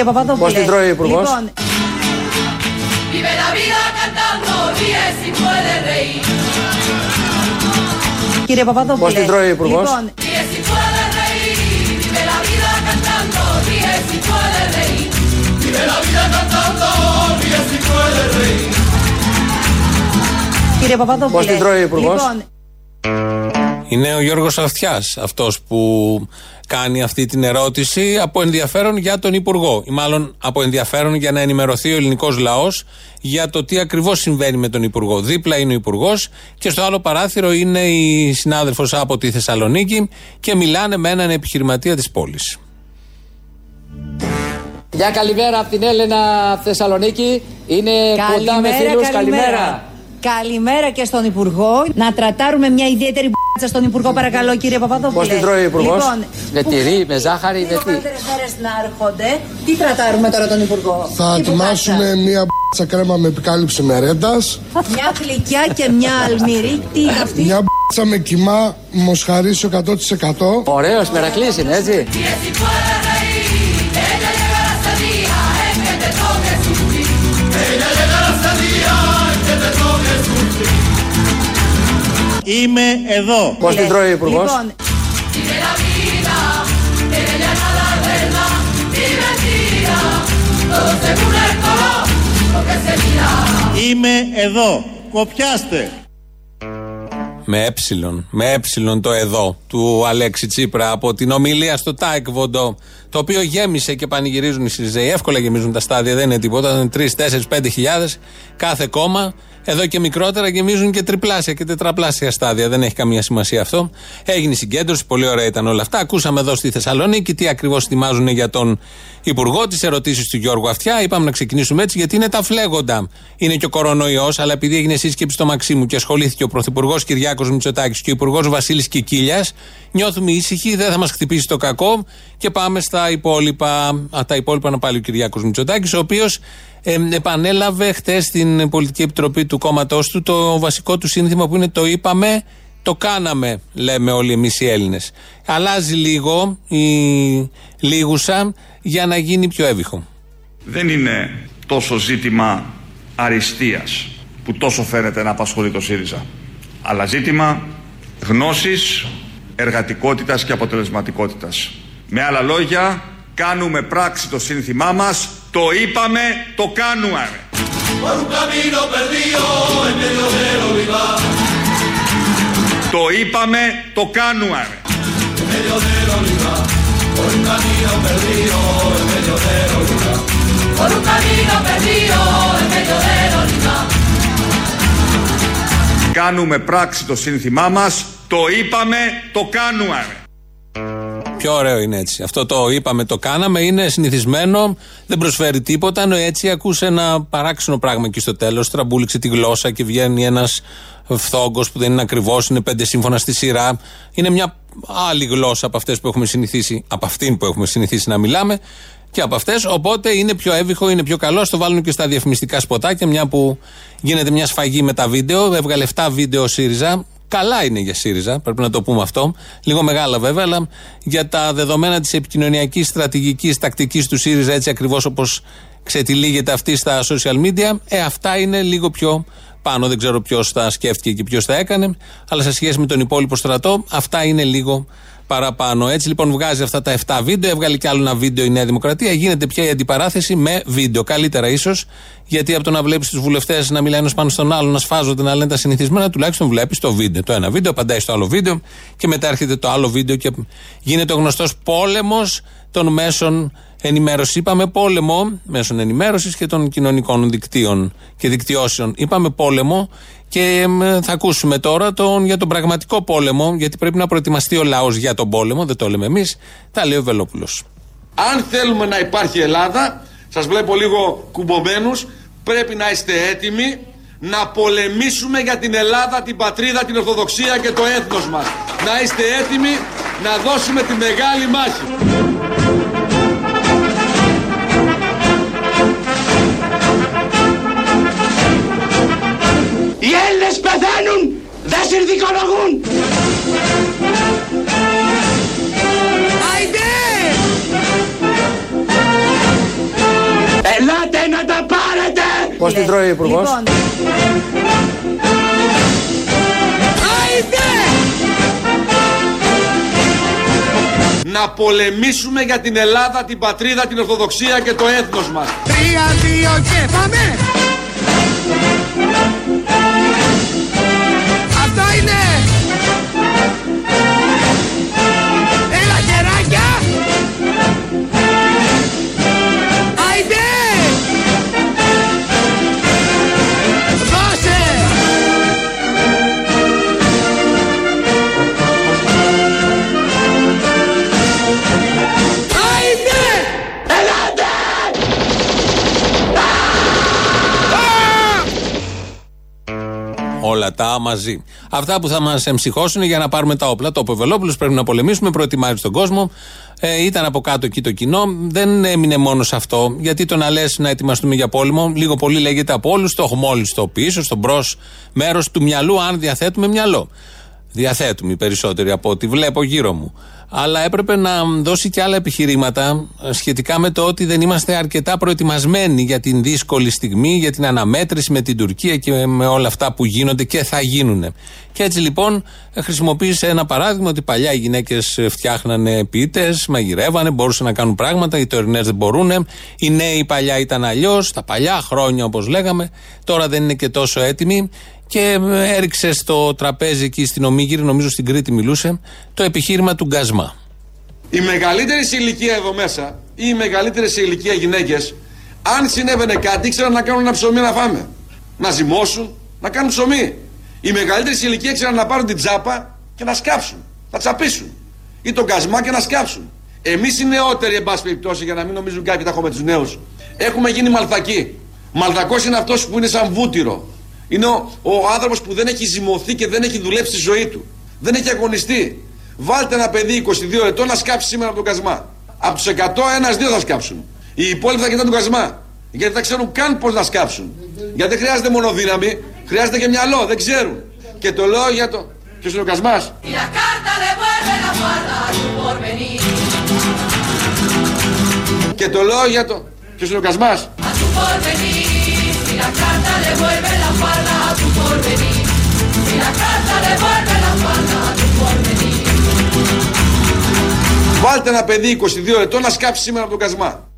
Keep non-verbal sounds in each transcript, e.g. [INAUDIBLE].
Κύριε Παπαδόπουλε. Πώς την τρώει ο Υπουργός; Λοιπόν, Vive la vida cantando, ríe si puede reír. κύριε Παπαδόπουλε. Πώς την τρώει ο Υπουργός; Λοιπόν, Ríe si puede reír. Vive la vida cantando, ríe si puede reír. Vive la vida cantando, ríe si puede reír. κύριε Παπαδόπουλε. Πώς την τρώει ο Υπουργός; Λοιπόν, Είναι ο Γιώργος Αυτιάς αυτός που κάνει αυτή την ερώτηση από ενδιαφέρον για τον Υπουργό ή μάλλον από ενδιαφέρον για να ενημερωθεί ο ελληνικός λαός για το τι ακριβώς συμβαίνει με τον Υπουργό. Δίπλα είναι ο Υπουργός και στο άλλο παράθυρο είναι η συνάδελφος από τη Θεσσαλονίκη και μιλάνε με έναν επιχειρηματία της πόλης. Γεια καλημέρα από την Έλενα από Θεσσαλονίκη. Είναι κοντά με φίλους. Καλημέρα. Καλημέρα και στον Υπουργό. Να τρατάρουμε μια ιδιαίτερη μπάτσα στον Υπουργό, παρακαλώ, κύριε Παπαδόπουλε. Πώς την τρώει ο Υπουργός; Λοιπόν, Με που- τυρί, με ζάχαρη, με Δύο τι; πρώτερες μέρες να έρχονται. Τι τρατάρουμε τώρα τον Υπουργό; Θα Τι ετοιμάσουν μπουκάτσα; μία μπάτσα κρέμα με επικάλυψη μερέντας, Μια γλυκιά και μια αλμυρή. Τι είναι αυτή; μια μπάτσα με κοιμά μοσχαρίσιο 100%, Ωραίος, μερακλής είναι έτσι. Είμαι εδώ. Πώς την τρώει ο Υπουργός; Λοιπόν, Vive la vida, tiene ya nada verla, divertida. Todo según el color, lo que se mira. Είμαι εδώ. Κοπιάστε. Με έψιλον, με έψιλον το εδώ του Αλέξη Τσίπρα από την ομιλία στο ΤΑΕΚ Βοντό, το οποίο γέμισε και πανηγυρίζουν οι ΣΥΡΙΖΑΙ. Εύκολα γεμίζουν τα στάδια, δεν είναι τίποτα. Είναι 3, 4, 5 χιλιάδες κάθε κόμμα. Εδώ και μικρότερα γεμίζουν και τριπλάσια και τετραπλάσια στάδια. Δεν έχει καμία σημασία αυτό. Έγινε η συγκέντρωση, πολύ ωραία ήταν όλα αυτά. Ακούσαμε εδώ στη Θεσσαλονίκη τι ακριβώς ετοιμάζουν για τον Υπουργό, τις ερωτήσεις του Γιώργου Αυτιά. Είπαμε να ξεκινήσουμε έτσι γιατί είναι τα φλέγοντα. Είναι και ο κορονοϊός, αλλά επειδή έγινε σύσκεψη στο Μαξίμου και ασχολήθηκε ο Πρωθυπουργός Κυριάκος Μητσοτάκης και ο Υπουργός Βασίλης Κικίλιας, νιώθουμε ήσυχοι, δεν θα μας χτυπήσει το κακό και πάμε στα υπόλοιπα. Α, τα υπόλοιπα να πάλι ο Κυριάκος Μητσοτάκης, ο οποίος επανέλαβε χτες στην Πολιτική Επιτροπή του κόμματός του το βασικό του σύνθημα που είναι το είπαμε, το κάναμε, λέμε όλοι εμείς οι Έλληνες. Αλλάζει λίγο η λίγουσα για να γίνει πιο εύηχο. δεν είναι τόσο ζήτημα αριστείας που τόσο φαίνεται να απασχολεί το ΣΥΡΙΖΑ αλλά ζήτημα γνώσης, εργατικότητας και αποτελεσματικότητας. Με άλλα λόγια, κάνουμε πράξη το σύνθημά μας, το είπαμε, το κάνουμε. Το είπαμε, το κάνουμε. Κάνουμε πράξη το σύνθημά μας. Το είπαμε, το κάνουμε. Πιο ωραίο είναι έτσι. Αυτό το είπαμε, το κάναμε, είναι συνηθισμένο, δεν προσφέρει τίποτα. Ενώ έτσι ακούσε ένα παράξενο πράγμα εκεί στο τέλος. Τραμπούληξε τη γλώσσα και βγαίνει ένας φθόγκος που δεν είναι ακριβώς, είναι πέντε σύμφωνα στη σειρά. Είναι μια άλλη γλώσσα από αυτές που έχουμε συνηθίσει, από αυτήν που έχουμε συνηθίσει να μιλάμε και από αυτές. Οπότε είναι πιο εύηχο, είναι πιο καλό. Στο βάλουν και στα διαφημιστικά σποτάκια, μια που γίνεται μια σφαγή με τα βίντεο. Έβγαλε 7 βίντεο ΣΥΡΙΖΑ. Καλά είναι για ΣΥΡΙΖΑ, πρέπει να το πούμε αυτό. Λίγο μεγάλα βέβαια, αλλά για τα δεδομένα της επικοινωνιακής στρατηγικής τακτικής του ΣΥΡΙΖΑ, έτσι ακριβώς όπως ξετυλίγεται αυτή στα social media, ε, αυτά είναι λίγο πιο πάνω. Δεν ξέρω ποιος τα σκέφτηκε και ποιος τα έκανε, αλλά σε σχέση με τον υπόλοιπο στρατό, αυτά είναι λίγο παραπάνω. Έτσι λοιπόν βγάζει αυτά τα 7 βίντεο, έβγαλε κι άλλο ένα βίντεο η Νέα Δημοκρατία. Γίνεται πια η αντιπαράθεση με βίντεο. Καλύτερα ίσως, γιατί από το να βλέπεις τους βουλευτές να μιλάνε ένας πάνω στον άλλο, να σφάζονται, να λένε τα συνηθισμένα, τουλάχιστον βλέπεις το βίντεο. Το ένα βίντεο απαντάει στο άλλο βίντεο και μετά έρχεται το άλλο βίντεο και γίνεται ο γνωστός πόλεμος των μέσων ενημέρωσης. Είπαμε πόλεμο μέσων ενημέρωσης και των κοινωνικών δικτύων και δικτυώσεων. Είπαμε πόλεμο και εμ, θα ακούσουμε τώρα τον, για τον πραγματικό πόλεμο, γιατί πρέπει να προετοιμαστεί ο λαός για τον πόλεμο, δεν το λέμε εμείς. Τα λέει ο Βελόπουλος. Αν θέλουμε να υπάρχει Ελλάδα, σας βλέπω λίγο κουμπωμένους, πρέπει να είστε έτοιμοι να πολεμήσουμε για την Ελλάδα, την πατρίδα, την Ορθοδοξία και το έθνος μας. Να είστε έτοιμοι να δώσουμε τη μεγάλη μάχη. Οι Έλληνες πεθαίνουν, δεν συνδικολογούν. Άιντε! Πώς την τρώει ο Υπουργός; Λοιπόν, Να πολεμήσουμε για την Ελλάδα, την πατρίδα, την Ορθοδοξία και το έθνος μας. Τρία, δύο και πάμε! Αυτό είναι! Όλα τα μαζί. Αυτά που θα μας εμψυχώσουν για να πάρουμε τα όπλα. Το είπε ο Βελόπουλο, πρέπει να πολεμήσουμε, προετοιμάζει τον κόσμο. Ε, ήταν από κάτω εκεί το κοινό. Δεν έμεινε μόνο σε αυτό, γιατί το να λε να ετοιμαστούμε για πόλεμο, λίγο πολύ λέγεται από όλους. Το έχουμε όλοι στο πίσω, στο μπρος μέρος του μυαλού, αν διαθέτουμε μυαλό. Διαθέτουμε οι περισσότεροι από ό,τι βλέπω γύρω μου. Αλλά έπρεπε να δώσει και άλλα επιχειρήματα ε, σχετικά με το ότι δεν είμαστε αρκετά προετοιμασμένοι για την δύσκολη στιγμή, για την αναμέτρηση με την Τουρκία και με όλα αυτά που γίνονται και θα γίνουν. Και έτσι λοιπόν ε, χρησιμοποίησε ένα παράδειγμα ότι παλιά οι γυναίκες φτιάχνανε πίτε, μαγειρεύανε, μπορούσαν να κάνουν πράγματα, οι τωρινές δεν μπορούν. Οι νέοι παλιά ήταν αλλιώς, τα παλιά χρόνια όπως λέγαμε, τώρα δεν είναι και τόσο έτοιμοι και ε, έριξε στο τραπέζι εκεί στην Ομίγυρη, νομίζω στην Κρήτη μιλούσε, το επιχείρημα του γκασμά. Οι μεγαλύτεροι σε ηλικία εδώ μέσα ή οι μεγαλύτερε σε ηλικία γυναίκες, αν συνέβαινε κάτι, ήξεραν να κάνουν ένα ψωμί να φάμε. Να ζυμώσουν, να κάνουν ψωμί. Οι μεγαλύτεροι σε ηλικία ήξεραν να πάρουν την τσάπα και να σκάψουν. Να τσαπίσουν. Ή τον κασμά και να σκάψουν. Εμείς οι νεότεροι, εν πάση περιπτώσει, για να μην νομίζουν κάποιοι τα έχω με τους νέους, έχουμε γίνει μαλθακοί. Μαλθακός είναι αυτός που είναι σαν βούτυρο. Είναι ο, ο άνθρωπος που δεν έχει ζυμωθεί και δεν έχει δουλέψει τη ζωή του. Δεν έχει αγωνιστεί. Βάλτε ένα παιδί 22 ετών να σκάψει σήμερα από τον κασμά. Από τους 100, ένα-δύο θα σκάψουν. Οι υπόλοιποι θα κοιτάνε τον κασμά. Γιατί δεν ξέρουν καν πώς να σκάψουν. Γιατί δεν χρειάζεται μόνο δύναμη, χρειάζεται και μυαλό, δεν ξέρουν. Και το λέω για το. Ποιος είναι ο κασμάς; Y la carta devuelve la guarda a tu porvenir, Και το λέω για το. Ποιος είναι ο κασμάς; La carta devuelve la guarda a tu porvenir. Si la carta devuelve la guarda a tu porvenir. Βάλτε ένα παιδί 22 ετών να σκάψει σήμερα από τον κασμά.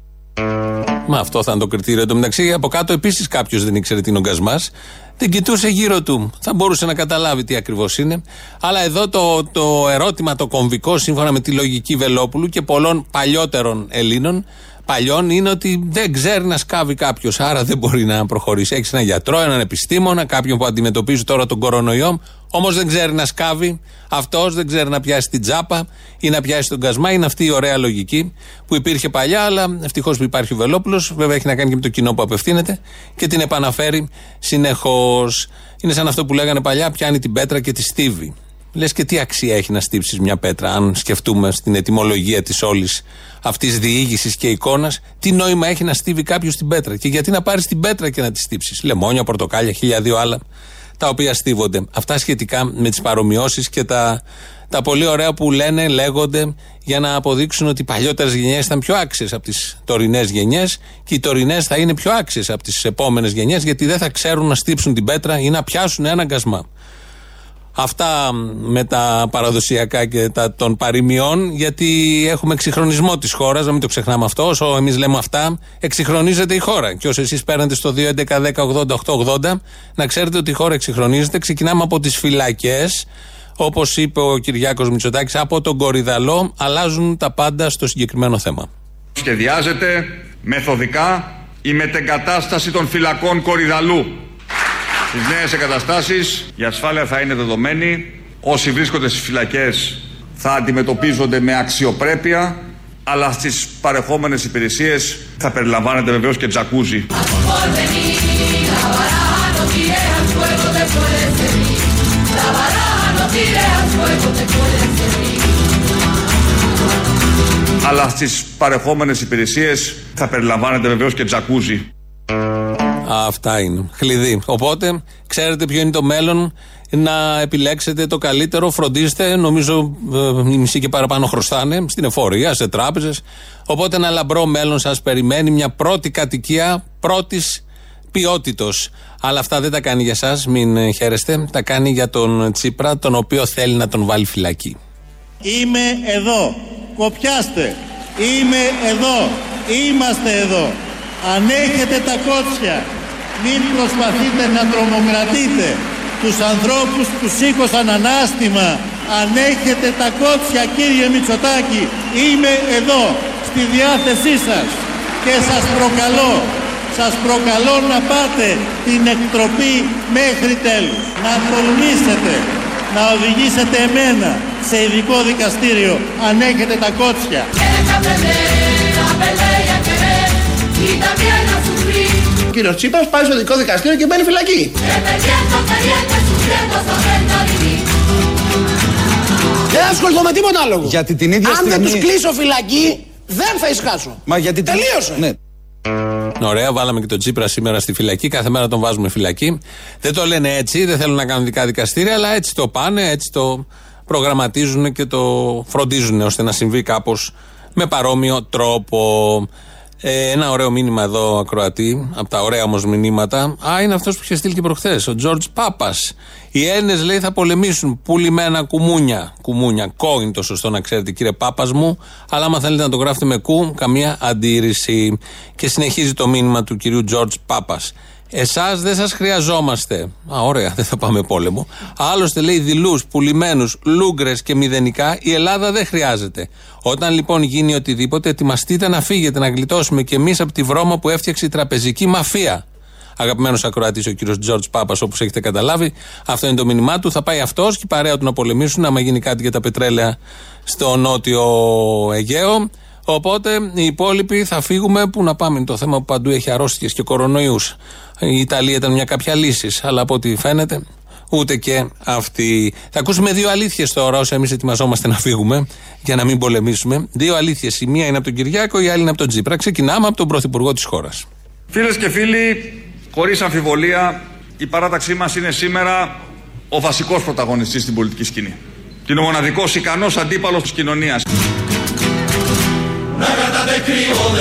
Μα αυτό θα είναι το κριτήριο. Εν τω μεταξύ, από κάτω επίσης κάποιος δεν ήξερε τι είναι ο γκασμά. Δεν κοιτούσε γύρω του. Θα μπορούσε να καταλάβει τι ακριβώς είναι. Αλλά εδώ το, το ερώτημα, το κομβικό, σύμφωνα με τη λογική Βελόπουλου και πολλών παλιότερων Ελλήνων, παλιών, είναι ότι δεν ξέρει να σκάβει κάποιος. Άρα δεν μπορεί να προχωρήσει. Έχεις έναν γιατρό, έναν επιστήμονα, κάποιον που αντιμετωπίζει τώρα τον κορονοϊό. Όμως δεν ξέρει να σκάβει. Αυτός δεν ξέρει να πιάσει την τσάπα ή να πιάσει τον κασμά. Είναι αυτή η ωραία λογική που υπήρχε παλιά, αλλά ευτυχώς που υπάρχει ο Βελόπουλος. Βέβαια έχει να κάνει και με το κοινό που απευθύνεται και την επαναφέρει συνεχώς. Είναι σαν αυτό που λέγανε παλιά: πιάνει την πέτρα και τη στίβει. Λες και τι αξία έχει να στύψεις μια πέτρα, αν σκεφτούμε στην ετοιμολογία της όλης αυτής διήγησης και εικόνας, τι νόημα έχει να στύβει κάποιος την πέτρα. Και γιατί να πάρεις την πέτρα και να τη στύψεις; Λεμόνια, πορτοκάλια, χίλια δύο άλλα τα οποία στίβονται. Αυτά σχετικά με τις παρομοιώσεις και τα, τα πολύ ωραία που λένε, λέγονται για να αποδείξουν ότι οι παλιότερες γενιές ήταν πιο άξιες από τις τωρινές γενιές και οι τωρινές θα είναι πιο άξιες από τις επόμενες γενιές γιατί δεν θα ξέρουν να στύψουν την πέτρα ή να πιάσουν ένα γκασμά. Αυτά με τα παραδοσιακά και τα των παροιμιών, γιατί έχουμε εξυγχρονισμό της χώρας, να μην το ξεχνάμε αυτό. Όσο εμείς λέμε αυτά, εξυγχρονίζεται η χώρα. Και όσο εσείς παίρνετε στο 2.11.10.80.880, να ξέρετε ότι η χώρα εξυγχρονίζεται. Ξεκινάμε από τις φυλακές. Όπως είπε ο Κυριάκος Μητσοτάκης, από τον Κορυδαλό αλλάζουν τα πάντα στο συγκεκριμένο θέμα. Σχεδιάζεται μεθοδικά η μετεγκατάσταση των φυλακών Κορυδαλού. Στις νέες εγκαταστάσεις η ασφάλεια θα είναι δεδομένη. Όσοι βρίσκονται στις φυλακές θα αντιμετωπίζονται με αξιοπρέπεια αλλά στις παρεχόμενες υπηρεσίες θα περιλαμβάνεται βεβαίως και τζακούζι. A tu porvenir, la baraja no tire al fuego, te puede servir. La baraja no tire al fuego, te puede servir. Αλλά στις παρεχόμενες υπηρεσίες θα περιλαμβάνεται βεβαίως και τζακούζι. Αυτά είναι. Χλειδί. Οπότε, ξέρετε ποιο είναι το μέλλον; Να επιλέξετε το καλύτερο. Φροντίστε. Νομίζω ε, οι μισοί και παραπάνω χρωστάνε στην εφορία, σε τράπεζες. Οπότε, ένα λαμπρό μέλλον σας περιμένει. Μια πρώτη κατοικία πρώτης ποιότητος. Αλλά αυτά δεν τα κάνει για εσά, μην ε, χαίρεστε. Τα κάνει για τον Τσίπρα, τον οποίο θέλει να τον βάλει φυλακή. Είμαι εδώ. Κοπιάστε. Είμαι εδώ. Είμαστε εδώ. Αν έχετε τα κότσια, μην προσπαθείτε να τρομοκρατείτε τους ανθρώπους που σήκωσαν ανάστημα. Αν έχετε τα κότσια κύριε Μητσοτάκη, είμαι εδώ στη διάθεσή σας και σας προκαλώ, σας προκαλώ να πάτε την εκτροπή μέχρι τέλους. Να τολμήσετε να οδηγήσετε εμένα σε ειδικό δικαστήριο αν έχετε τα κότσια. Ο κύριος Τσίπρας πάει στο δικό δικαστήριο και μπαίνει φυλακή. Δεν ασχοληθώ με τίποτα άλλο. Γιατί την ίδια Αν στιγμή... δεν τους κλείσω φυλακή, δεν θα εισκάσω. Μα γιατί την- Τελείωσε. Ναι. Ωραία, βάλαμε και τον Τσίπρα σήμερα στη φυλακή. Κάθε μέρα τον βάζουμε φυλακή. Δεν το λένε έτσι, δεν θέλουν να κάνουν δικά δικαστήρια, αλλά έτσι το πάνε, έτσι το προγραμματίζουν και το φροντίζουν ώστε να συμβεί κάπως με παρόμοιο τρόπο. Ε, ένα ωραίο μήνυμα εδώ, ακροατή, από τα ωραία όμως μηνύματα. Α, είναι αυτός που είχε στείλει και προχθές, ο Τζορτζ Πάπας. Οι Έλληνες λέει θα πολεμήσουν. Πουλημένα κουμούνια. Κουμούνια. Κό είναι το σωστό να ξέρετε, κύριε Πάπας μου. Αλλά άμα θέλετε να το γράφετε με κου, καμία αντίρρηση. Και συνεχίζει το μήνυμα του κυρίου Τζορτζ Πάπας. Εσάς δεν σας χρειαζόμαστε. Α, ωραία, δεν θα πάμε πόλεμο. Άλλωστε λέει δειλούς, πουλημένους, λούγκρες και μηδενικά η Ελλάδα δεν χρειάζεται. Όταν λοιπόν γίνει οτιδήποτε, ετοιμαστείτε να φύγετε, να γλιτώσουμε κι εμείς από τη βρώμα που έφτιαξε η τραπεζική μαφία. Αγαπημένος ακροατής ο κύριος Τζορτζ Πάπας, όπως έχετε καταλάβει. Αυτό είναι το μήνυμά του. Θα πάει αυτός και η παρέα του να πολεμήσουν, άμα γίνει κάτι για τα πετρέλαια στο νότιο Αιγαίο. Οπότε οι υπόλοιποι θα φύγουμε. Πού να πάμε, είναι το θέμα που παντού έχει αρρώστιες και κορονοϊούς. Η Ιταλία ήταν μια κάποια λύση, αλλά από ό,τι φαίνεται ούτε και αυτή. Θα ακούσουμε δύο αλήθειες τώρα, όσο εμείς ετοιμαζόμαστε να φύγουμε, για να μην πολεμήσουμε. Δύο αλήθειες. Η μία είναι από τον Κυριάκο, η άλλη είναι από τον Τζίπρα. Ξεκινάμε από τον πρωθυπουργό της χώρας. Φίλες και φίλοι, χωρίς αμφιβολία, η παράταξή μας είναι σήμερα ο βασικός πρωταγωνιστής στην πολιτική σκηνή. Και είναι ο μοναδικός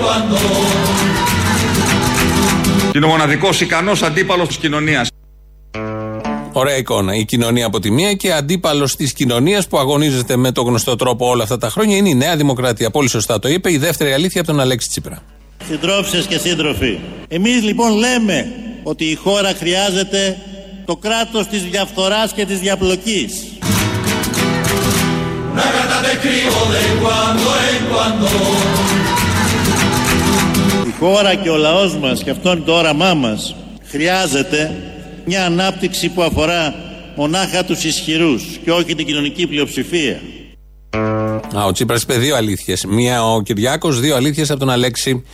ικανός αντίπαλος της κοινωνίας. Και είναι ο μοναδικός ικανός αντίπαλος της κοινωνίας. Ωραία εικόνα. Η κοινωνία από τη μία και αντίπαλος της κοινωνίας που αγωνίζεται με το γνωστό τρόπο όλα αυτά τα χρόνια είναι η Νέα Δημοκρατία. Πολύ σωστά το είπε. Η δεύτερη αλήθεια από τον Αλέξη Τσίπρα. Συντρόφισσες και σύντροφοι, εμείς λοιπόν λέμε ότι η χώρα χρειάζεται το κράτος της διαφθοράς και της διαπλοκής. Η χώρα και ο λαός μας, και αυτό είναι το όραμά μας, χρειάζεται μια ανάπτυξη που αφορά μονάχα τους ισχυρούς και όχι την κοινωνική πλειοψηφία. Α, ο Τσίπρας είπε δύο αλήθειες. Μία ο Κυριάκος, δύο αλήθειες από τον Αλέξη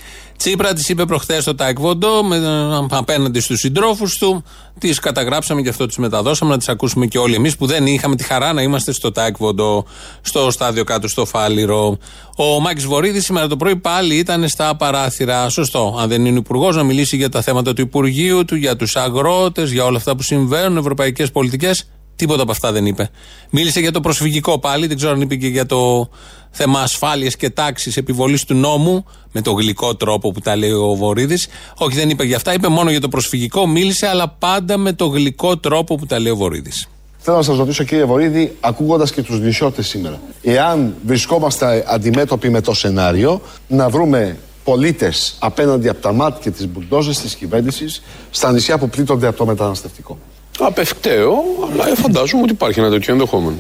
Τσίπρα. Τι είπε προχθές στο Τάικβοντο με, ε, απέναντι στους συντρόφους του. Τις καταγράψαμε και αυτό τις μεταδώσαμε να τις ακούσουμε και όλοι εμείς που δεν είχαμε τη χαρά να είμαστε στο Τάικβοντο, στο στάδιο κάτω στο Φάληρο. Ο Μάκης Βορύδης σήμερα το πρωί πάλι ήταν στα παράθυρα. Σωστό. Αν δεν είναι υπουργός, να μιλήσει για τα θέματα του Υπουργείου του, για τους αγρότες, για όλα αυτά που συμβαίνουν, ευρωπαϊκές πολιτικές. Τίποτα από αυτά δεν είπε. Μίλησε για το προσφυγικό πάλι, δεν ξέρω αν είπε και για το θέμα ασφάλειας και τάξης επιβολής του νόμου, με το γλυκό τρόπο που τα λέει ο Βορύδης. Όχι, δεν είπε για αυτά, είπε μόνο για το προσφυγικό, μίλησε, αλλά πάντα με το γλυκό τρόπο που τα λέει ο Βορύδης. Θέλω να σας ρωτήσω, κύριε Βορύδη, ακούγοντας και τους νησιώτες σήμερα, εάν βρισκόμαστε αντιμέτωποι με το σενάριο να βρούμε πολίτες απέναντι από τα μάτια και τι μπουλντόζε της κυβέρνησης στα νησιά που πλήττονται από το μεταναστευτικό. Απευκταίο, αλλά φαντάζομαι ότι υπάρχει ένα τέτοιο ενδεχόμενο.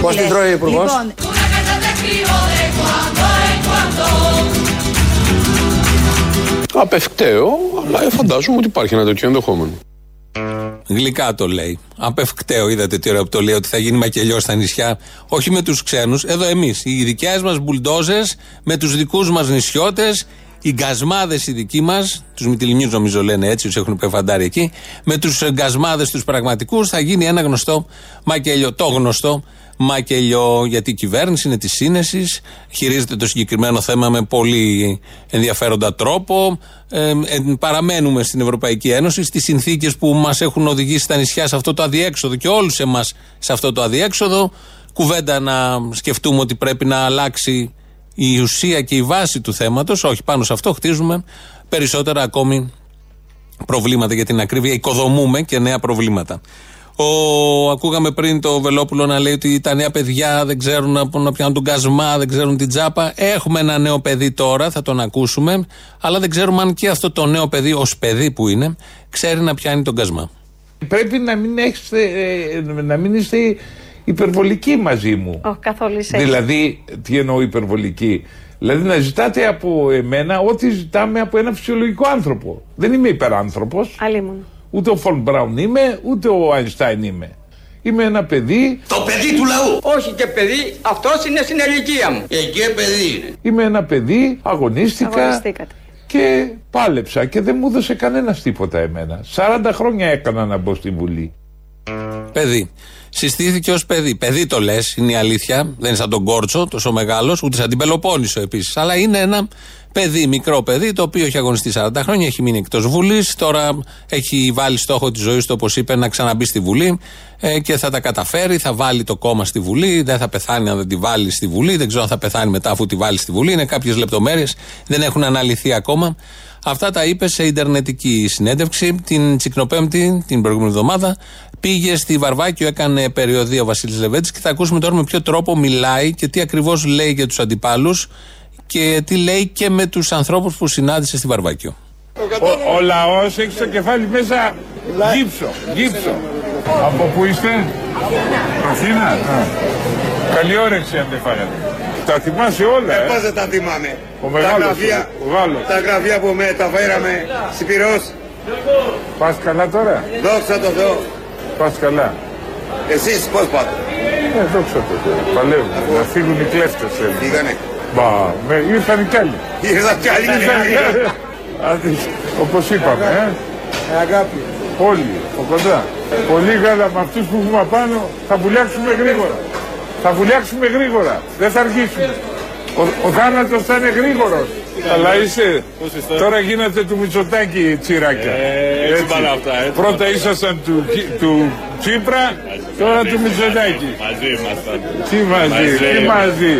Πώς την τρώει ο Υπουργός; Λοιπόν, Απευκταίο, αλλά φαντάζομαι ότι υπάρχει ένα τέτοιο ενδεχόμενο. Γλυκά το λέει. Απευκταίο, είδατε τι ωραίο που το λέει, ότι θα γίνει μακελιός στα νησιά. Όχι με τους ξένους, εδώ εμείς. Οι δικέ μας μπουλντόζες, με τους δικούς μας νησιώτες, οι γκασμάδες οι δικοί μας, τους Μυτιλινιού νομίζω λένε έτσι, τους έχουν πεφαντάρει εκεί, με τους γκασμάδες τους πραγματικούς θα γίνει ένα γνωστό μακελιό. Το γνωστό μακελιό, γιατί η κυβέρνηση είναι της σύνεσης, χειρίζεται το συγκεκριμένο θέμα με πολύ ενδιαφέροντα τρόπο. Ε, ε, παραμένουμε στην Ευρωπαϊκή Ένωση, στις συνθήκες που μας έχουν οδηγήσει στα νησιά σε αυτό το αδιέξοδο και όλους εμάς σε αυτό το αδιέξοδο. Κουβέντα να σκεφτούμε ότι πρέπει να αλλάξει η ουσία και η βάση του θέματος. Όχι, πάνω σε αυτό χτίζουμε περισσότερα ακόμη προβλήματα για την ακρίβεια. Οικοδομούμε και νέα προβλήματα. Ο, ακούγαμε πριν το Βελόπουλο να λέει ότι τα νέα παιδιά δεν ξέρουν να, να πιάνουν τον κασμά, δεν ξέρουν την τσάπα. Έχουμε ένα νέο παιδί τώρα, θα τον ακούσουμε, αλλά δεν ξέρουμε αν και αυτό το νέο παιδί, ως παιδί που είναι, ξέρει να πιάνει τον κασμά. Πρέπει να μην, έχεις, ε, να μην είστε υπερβολικοί μαζί μου. Όχι, καθόλου είσαι. Δηλαδή, τι εννοώ υπερβολική; Δηλαδή να ζητάτε από εμένα ό,τι ζητάμε από ένα φυσιολογικό άνθρωπο. Δεν είμαι υπεράνθρωπος. Αλλήμον. Ούτε ο Φον Μπράουν είμαι, ούτε ο Αϊνστάιν είμαι. Είμαι ένα παιδί. Το παιδί του λαού. Όχι και παιδί, αυτός είναι στην ηλικία μου. Εκεί παιδί είναι. Είμαι ένα παιδί, αγωνίστηκα. Αγωνιστήκατε. Και πάλεψα και δεν μου έδωσε κανένας τίποτα εμένα. 40 χρόνια έκανα να μπω στη Βουλή. Παιδί. Συστήθηκε ως παιδί. Παιδί το λες, είναι η αλήθεια. Δεν είναι σαν τον Κόρτσο, τόσο μεγάλος, ούτε σαν την Πελοπόννησο επίσης. Αλλά είναι ένα παιδί, μικρό παιδί, το οποίο έχει αγωνιστεί 40 χρόνια, έχει μείνει εκτός Βουλής. Τώρα έχει βάλει στόχο της ζωής του, όπως είπε, να ξαναμπεί στη Βουλή ε, και θα τα καταφέρει. Θα βάλει το κόμμα στη Βουλή. Δεν θα πεθάνει αν δεν τη βάλει στη Βουλή. Δεν ξέρω αν θα πεθάνει μετά αφού τη βάλει στη Βουλή. Είναι κάποιες λεπτομέρειες, δεν έχουν αναλυθεί ακόμα. Αυτά τα είπε σε Ιντερνετική συνέντευξη την Τσικνοπέμπτη, την προηγούμενη εβδομάδα. Πήγε στη Βαρβάκιο, έκανε περιοδία ο Βασίλης Λεβέντης και θα ακούσουμε τώρα με ποιο τρόπο μιλάει και τι ακριβώς λέει για τους αντιπάλους και τι λέει και με τους ανθρώπους που συνάντησε στη Βαρβάκιο. Ο, ο λαός έχει στο κεφάλι μέσα γύψο. Γύψο. Από πού είστε, Αθήνα. Α. Καλή όρεξη αν δεν φάγατε. Τα θυμάσαι όλα, Ε, ε. πώς δεν τα θυμάμαι. Ο τα μεγάλος, γραφεία, ο Γάλλος. τα γραφεία που με τα φέραμε στην Πυρός. Πας καλά τώρα. Δόξα τω Θεώ. Πας καλά. Εσείς πώς πάτε; Ε, δόξα τω Θεώ. Παλεύουμε. Να φύγουν οι κλέφτες. ε. Πήγανε. Μπα, με, ήρθαν κι άλλοι. Ήρθαν κι άλλοι. Ήρθαν κι άλλοι. Άντε, Όπως είπαμε, ε. Αγάπη. Όλοι, από κοντά. Πολύ γάλα με αυτούς που έχουμε απάνω θα βουλιάξουμε γρήγορα. Θα βουλιάξουμε γρήγορα. Δεν θα αργήσουμε. Ο, ο θάνατος θα είναι γρήγορος. Αλλά είσαι. Τώρα; Γίνατε του Μητσοτάκη τσιράκια. έτσι πάνε αυτά, έτσι. Πρώτα ήσασταν του, Κι- του Τσίπρα, τώρα του Μητσοτάκη. Μαζί ήμασταν. Τι μαζί, τι μαζί,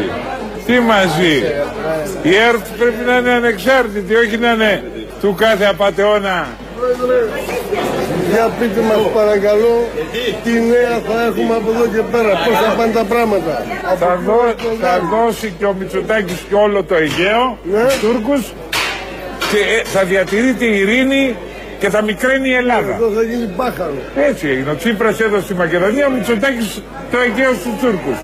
τι μαζί. Η ΕΡΤ πρέπει να είναι ανεξάρτητη, όχι να είναι του κάθε απατεώνα. Για πείτε μας παρακαλώ τι νέα θα έχουμε από εδώ και πέρα, πώς θα πάνε τα πράγματα. Θα, δω- θα δώσει και ο Μητσοτάκης και όλο το Αιγαίο, τους Τούρκους και ε, θα διατηρείται η ειρήνη και θα μικραίνει η Ελλάδα. Εδώ θα γίνει μπάχαρο. Έτσι έγινε. Ο Τσίπρας έδωσε τη Μακεδονία, ο Μητσοτάκης το Αιγαίο στους Τούρκους.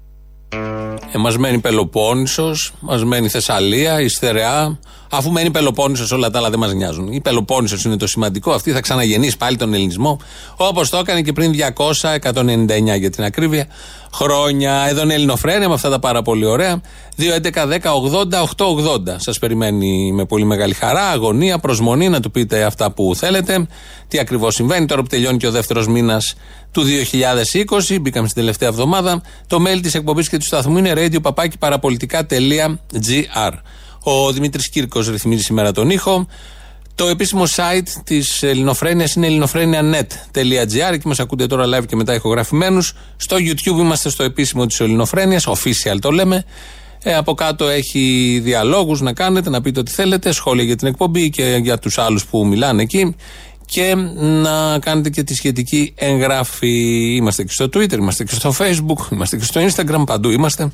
Ε, μας μένει Πελοπόννησος, μας μένει Θεσσαλία, η Στερεά. Αφού μένει Πελοπόννησος, όλα τα άλλα δεν μας νοιάζουν. Η Πελοπόννησος είναι το σημαντικό. Αυτή θα ξαναγεννήσει πάλι τον ελληνισμό. Όπως το έκανε και πριν 200, 199 για την ακρίβεια, χρόνια. Εδώ είναι Ελληνοφρένια με αυτά τα πάρα πολύ ωραία. 2, 11, 10, 80, 8, 80. Σας περιμένει με πολύ μεγάλη χαρά, αγωνία, προσμονή να του πείτε αυτά που θέλετε. Τι ακριβώς συμβαίνει τώρα που τελειώνει και ο δεύτερος μήνας του 2020. Μπήκαμε στην τελευταία εβδομάδα. Το mail της εκπομπής και του σταθμού είναι radio.parapolitica.gr. Ο Δημήτρης Κύρκος ρυθμίζει σήμερα τον ήχο. Το επίσημο site της Ελληνοφρένειας είναι ελληνοφρένια.net.gr. Εκεί μας ακούτε τώρα live και μετά ηχογραφημένους. Στο YouTube είμαστε στο επίσημο της Ελληνοφρένειας, official το λέμε. Ε, από κάτω έχει διαλόγους να κάνετε, να πείτε ό,τι θέλετε, σχόλια για την εκπομπή και για τους άλλους που μιλάνε εκεί και να κάνετε και τη σχετική εγγραφή. Είμαστε και στο Twitter, είμαστε και στο Facebook, είμαστε και στο Instagram, παντού είμαστε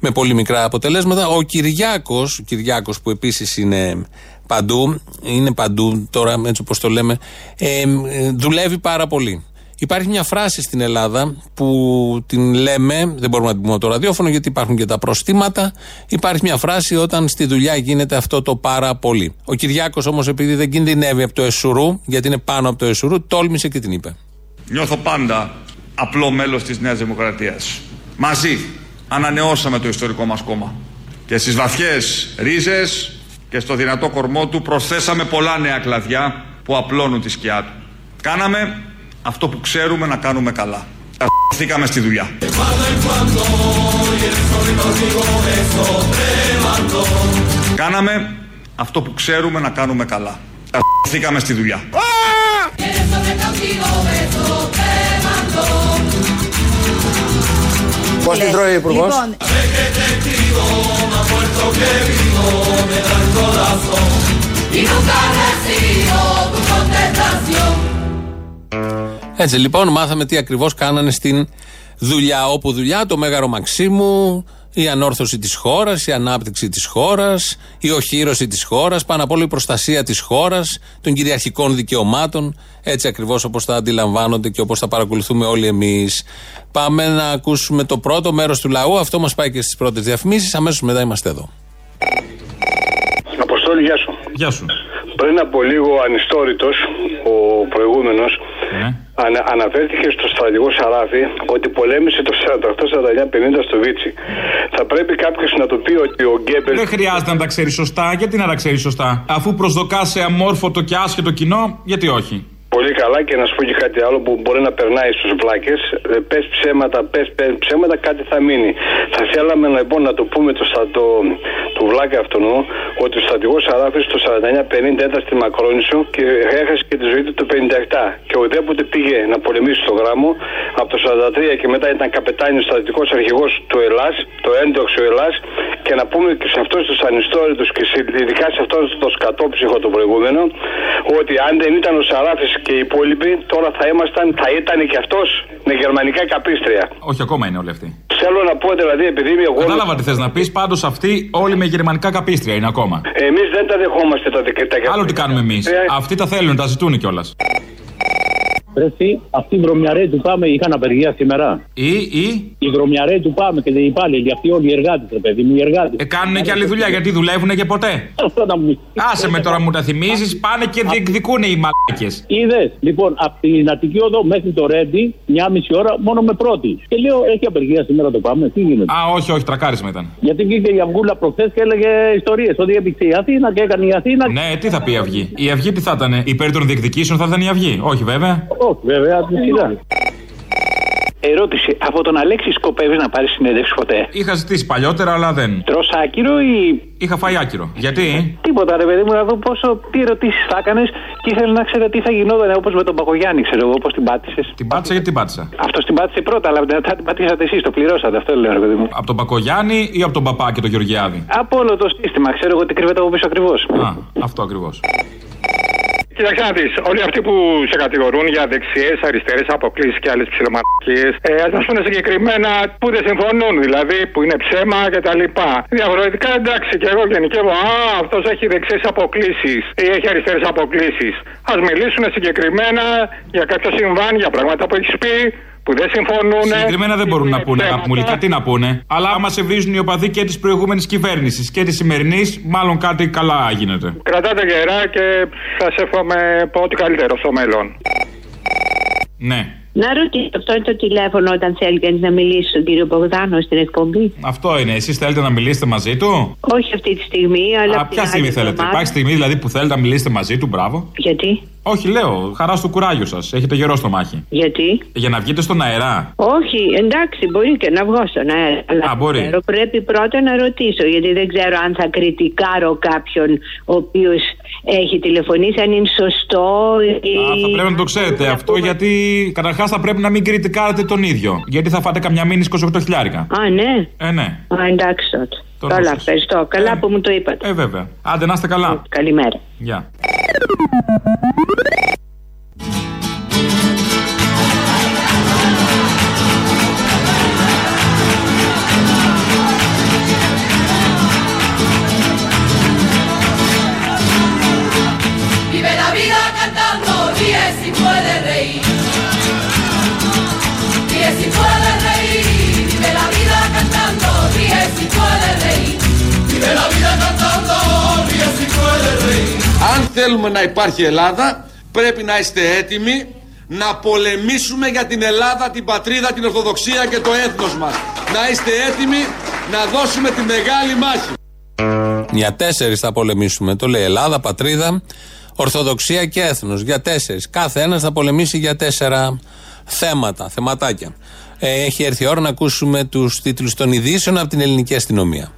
με πολύ μικρά αποτελέσματα. Ο Κυριάκος, ο Κυριάκος που επίσης είναι παντού, είναι παντού τώρα έτσι όπως το λέμε, ε, ε, δουλεύει πάρα πολύ. Υπάρχει μια φράση στην Ελλάδα που την λέμε, δεν μπορούμε να την πούμε από το ραδιόφωνο γιατί υπάρχουν και τα προστήματα. Υπάρχει μια φράση όταν στη δουλειά γίνεται αυτό το πάρα πολύ. Ο Κυριάκος όμως επειδή δεν κινδυνεύει από το Εσουρού, γιατί είναι πάνω από το Εσουρού, τόλμησε και την είπε. Νιώθω πάντα απλό μέλος της Νέας Δημοκρατίας. Μαζί ανανεώσαμε το ιστορικό μας κόμμα. Και στις βαθιές ρίζες και στο δυνατό κορμό του προσθέσαμε πολλά νέα κλαδιά που απλώνουν τη σκιά του. Κάναμε αυτό που ξέρουμε να κάνουμε καλά. Καθήκαμε στη δουλειά. Κάναμε αυτό που ξέρουμε να κάνουμε καλά. Καθήκαμε στη δουλειά. Πώς την τρώει ο Υπουργός; Λοιπόν, Έτσι λοιπόν μάθαμε τι ακριβώς κάνανε στην δουλειά. Όπου δουλειά το Μέγαρο Μαξίμου, η ανόρθωση της χώρας, η ανάπτυξη της χώρας, η οχύρωση της χώρας, πάνω απ' όλο η προστασία της χώρας, των κυριαρχικών δικαιωμάτων, έτσι ακριβώς όπως τα αντιλαμβάνονται και όπως τα παρακολουθούμε όλοι εμείς. Πάμε να ακούσουμε το πρώτο μέρος του λαού, αυτό μας πάει και στις πρώτες διαφημίσεις, αμέσως μετά είμαστε εδώ. Αποστόλη, γεια σου. Γεια σου. Πριν από λίγο ανιστόρητος, ο προηγούμενος, ανα, αναφέρθηκε στο στρατηγό Σαράφη ότι πολέμησε το 48-49-50 στο Βίτσι. Θα πρέπει κάποιος να του πει ότι ο Γκέμπελ. Δεν χρειάζεται να τα ξέρει σωστά. Γιατί να τα ξέρει σωστά; Αφού προσδοκάς σε αμόρφωτο και άσχετο κοινό, γιατί όχι; Πολύ καλά και να σου πω και κάτι άλλο που μπορεί να περνάει στους βλάκες. Πες ψέματα, πες ψέματα, κάτι θα μείνει. Θα θέλαμε λοιπόν να το πούμε το, στα- το, του βλάκα αυτού ότι ο στρατηγός Αράφη το 49-50 ήταν στη Μακρόνισο και έχασε και τη ζωή του το 57. Και ουδέποτε πήγε να πολεμήσει στο γράμμο από το 43 και μετά ήταν καπετάνιος στρατηγικό αρχηγός του Ελλάς, το έντοξο Ελλάς. Και να πούμε και σε αυτούς τους ανιστόρητους και σε, ειδικά σε αυτόν το σκατόψυχο το προηγούμενο, ότι αν δεν ήταν ο Σαράφη και οι υπόλοιποι, τώρα θα ήμασταν, θα ήταν και αυτός με γερμανικά καπίστρια. Όχι, ακόμα είναι όλοι αυτοί. Θέλω να πω δηλαδή, επειδή είμαι εγώ. Κατάλαβα τι θες να πεις. Πάντως αυτοί όλοι με γερμανικά καπίστρια είναι ακόμα. Εμείς δεν τα δεχόμαστε τα δικαιώματα. Άλλο τι κάνουμε εμείς. Αυτοί τα θέλουν, τα ζητούν κιόλας. Εσύ, αυτοί οι δρομιαρέοι του Πάμε είχαν απεργία σήμερα. Ή, ή; Οι δρομιαρέοι του Πάμε και οι υπάλληλοι, αυτοί όλοι οι εργάτες, ρε παιδί μου, οι εργάτες. Ε, κάνουν και άλλη δουλειά γιατί δουλεύουν και ποτέ; Αυτό να μου Άσε με τώρα μου τα θυμίζεις, πάνε και διεκδικούν οι μαλάκες. Είδες, λοιπόν, από την Αττική Οδό μέχρι το Ρέντι, μια μισή ώρα μόνο με πρώτη. Και λέω, έχει απεργία σήμερα το Πάμε, τι γίνεται; Α, όχι, όχι, τρακάρισμα ήταν. Γιατί βγήκε η Αυγούλα προχθές και έλεγε ιστορίες ότι έπαιξε η Αθήνα και έκανε η Αθήνα. Ναι, τι θα πει η Αυγή; Η Αυγή τι θα ήταν, υπέρ των διεκδικήσεων θα ήταν η Αυγή; Όχι, βέβαια. Όχι, βέβαια, τη σειρά. Ερώτηση. Από τον Αλέξη σκοπεύεις να πάρεις συνέντευξη ποτέ; Είχα ζητήσει παλιότερα, αλλά δεν. Τρως άκυρο ή. Είχα φάει άκυρο. Γιατί; Τίποτα, ρε παιδί μου, να δω πόσο, τι ερωτήσεις θα έκανες και ήθελα να ξέρω τι θα γινόταν όπως με τον Πακογιάννη, ξέρω εγώ, πώς την πάτησες. Την πάτησα γιατί την πάτησα; Αυτό την πάτησε πρώτα, αλλά μετά την πατήσατε εσείς, το πληρώσατε. Αυτό λέω, ρε παιδί μου. Από τον Πακογιάννη ή από τον παπά και τον Γεωργιάδη; Από όλο το σύστημα, ξέρω εγώ τι κρύβεται από πίσω ακριβώς. Α, αυτό ακριβώς. Κοίταξε να δει, όλοι αυτοί που σε κατηγορούν για δεξιές, αριστερές αποκλήσεις και άλλες ψηλομαρκίε, ε, ας μας πούνε συγκεκριμένα που δεν συμφωνούν, δηλαδή που είναι ψέμα κτλ. Διαφορετικά εντάξει, και εγώ γενικεύω, Α, αυτός έχει δεξιές αποκλήσεις ή έχει αριστερές αποκλήσεις. Α μιλήσουν συγκεκριμένα για κάποιο συμβάν, για πράγματα που έχεις πει, που δεν συμφωνούν. Συγκεκριμένα δεν μπορούν να πούνε, αγάπη μου, Λίκα, τι να πούνε. Αλλά άμα σε βρίζουν οι οπαδοί και της προηγούμενης κυβέρνησης και της σημερινής, μάλλον κάτι καλά γίνεται. Κρατάτε γερά και σα εύχομαι ό,τι καλύτερο στο μέλλον. Ναι. Να ρωτήσω, αυτό είναι το τηλέφωνο όταν θέλει κανείς να μιλήσει στον κύριο Μπογδάνο στην εκπομπή; Αυτό είναι. Εσείς θέλετε να μιλήσετε μαζί του; Όχι αυτή τη στιγμή, αλλά. Α, από την ποια στιγμή άλλη θέλετε. εβδομάδα. Υπάρχει στιγμή δηλαδή που θέλετε να μιλήσετε μαζί του, μπράβο. Γιατί; Όχι, λέω. Χαρά στο κουράγιο σας. Έχετε γερό στο μάχη. Γιατί; Για να βγείτε στον αερά. Όχι, εντάξει, μπορεί και να βγω στον αέρα. Αλλά Α, μπορεί. ξέρω, πρέπει πρώτα να ρωτήσω, γιατί δεν ξέρω αν θα κριτικάρω κάποιον ο οποίος έχει τηλεφωνήσει, αν είναι σωστό ή. Α, θα πρέπει να το ξέρετε αυτό γιατί καταρχάς θα πρέπει να μην κριτικάρετε τον ίδιο. Γιατί θα φάτε καμιά μήνυ 28 χιλιάρικα. Α, ναι. Ε, ναι. Α, εντάξει τότε. Το Καλά, νου σας. ευχαριστώ. Καλά που μου το είπατε. Ε, βέβαια. Άντε να είστε καλά. Καλημέρα. Γεια. Θέλουμε να υπάρχει Ελλάδα, πρέπει να είστε έτοιμοι να πολεμήσουμε για την Ελλάδα, την πατρίδα, την Ορθοδοξία και το έθνος μας. Να είστε έτοιμοι να δώσουμε τη μεγάλη μάχη. Για τέσσερις θα πολεμήσουμε. Το λέει Ελλάδα, πατρίδα, Ορθοδοξία και έθνος. Για τέσσερις. Κάθε ένας θα πολεμήσει για τέσσερα θέματα, θεματάκια. Ε, έχει έρθει η ώρα να ακούσουμε τους τίτλους των ειδήσεων από την ελληνική αστυνομία.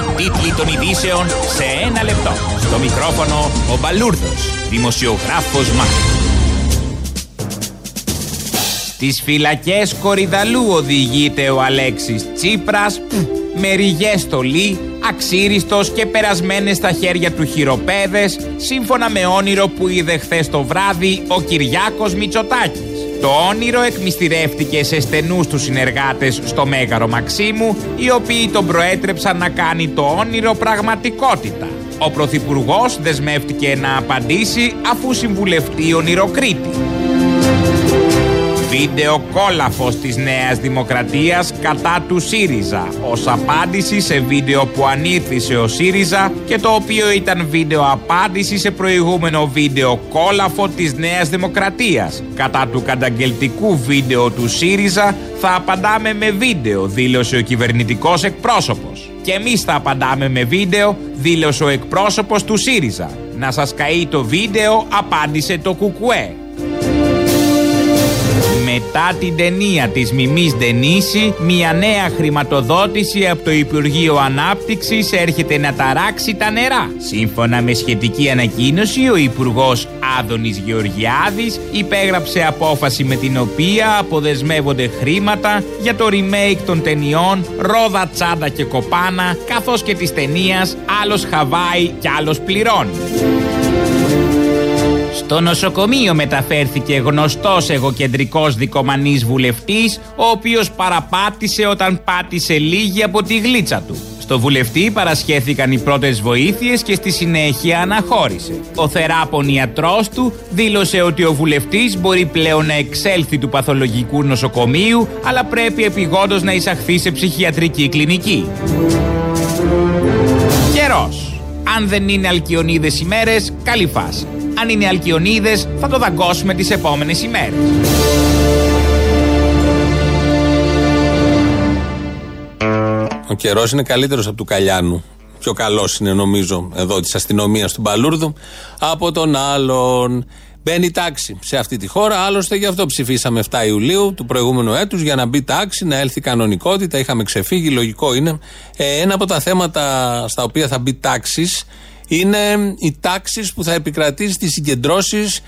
Είναι η αστυνομική τίτλη των ειδήσεων σε ένα λεπτό. Στο μικρόφωνο ο Μπαλούρδος, δημοσιογράφος Μάρκο. Στις φυλακές Κορυδαλού οδηγείται ο Αλέξης Τσίπρας με ριγές στολή, αξίριστος και περασμένες στα χέρια του χειροπέδες σύμφωνα με όνειρο που είδε χθες το βράδυ ο Κυριάκος Μητσοτάκης. Το όνειρο εκμυστηρεύτηκε σε στενούς τους συνεργάτες στο Μέγαρο Μαξίμου οι οποίοι τον προέτρεψαν να κάνει το όνειρο πραγματικότητα. Ο Πρωθυπουργός δεσμεύτηκε να απαντήσει αφού συμβουλευτεί ονειροκρίτη. Βίντεο κόλαφος της Νέας Δημοκρατίας κατά του ΣΥΡΙΖΑ ως απάντηση σε βίντεο που ανήρθησε ο ΣΥΡΙΖΑ και το οποίο ήταν βίντεο απάντηση σε προηγούμενο βίντεο κόλαφο της Νέας Δημοκρατίας. Κατά του καταγγελτικού βίντεο του ΣΥΡΙΖΑ θα απαντάμε με βίντεο, δήλωσε ο κυβερνητικός εκπρόσωπος. Και εμείς θα απαντάμε με βίντεο, δήλωσε ο εκπρόσωπος του ΣΥΡΙΖΑ. Να σας καεί το βίντεο, απάντησε το Κουκουέ. Μετά την ταινία της Μιμής Ντενίση, μια νέα χρηματοδότηση από το Υπουργείο Ανάπτυξης έρχεται να ταράξει τα νερά. Σύμφωνα με σχετική ανακοίνωση, ο Υπουργός Άδωνης Γεωργιάδης υπέγραψε απόφαση με την οποία αποδεσμεύονται χρήματα για το remake των ταινιών Ρόδα Τσάντα και Κοπάνα, καθώς και της ταινίας Άλλος Χαβάη και άλλος πληρώνει. Στο νοσοκομείο μεταφέρθηκε γνωστός εγωκεντρικός δικομανής βουλευτής, ο οποίος παραπάτησε όταν πάτησε λίγη από τη γλίτσα του. Στο βουλευτή παρασχέθηκαν οι πρώτες βοήθειες και στη συνέχεια αναχώρησε. Ο θεράπων ιατρός του δήλωσε ότι ο βουλευτής μπορεί πλέον να εξέλθει του παθολογικού νοσοκομείου, αλλά πρέπει επιγόντως να εισαχθεί σε ψυχιατρική κλινική. Καιρός. Αν δεν είναι αλκιονίδες ημέρες, καλή φάση. Αν είναι αλκιονίδες, θα το δαγκώσουμε τις επόμενες ημέρες. Ο καιρός είναι καλύτερος από του Καλιάνου. Πιο καλός είναι νομίζω εδώ της αστυνομίας του Μπαλούρδου από τον άλλον. Μπαίνει τάξη σε αυτή τη χώρα. Άλλωστε γι' αυτό ψηφίσαμε 7 Ιουλίου του προηγούμενου έτους για να μπει τάξη, να έλθει κανονικότητα. Είχαμε ξεφύγει, λογικό είναι. Ε, ένα από τα θέματα στα οποία θα μπει τάξης είναι οι τάξεις που θα επικρατήσει στις συγκεντρώσεις.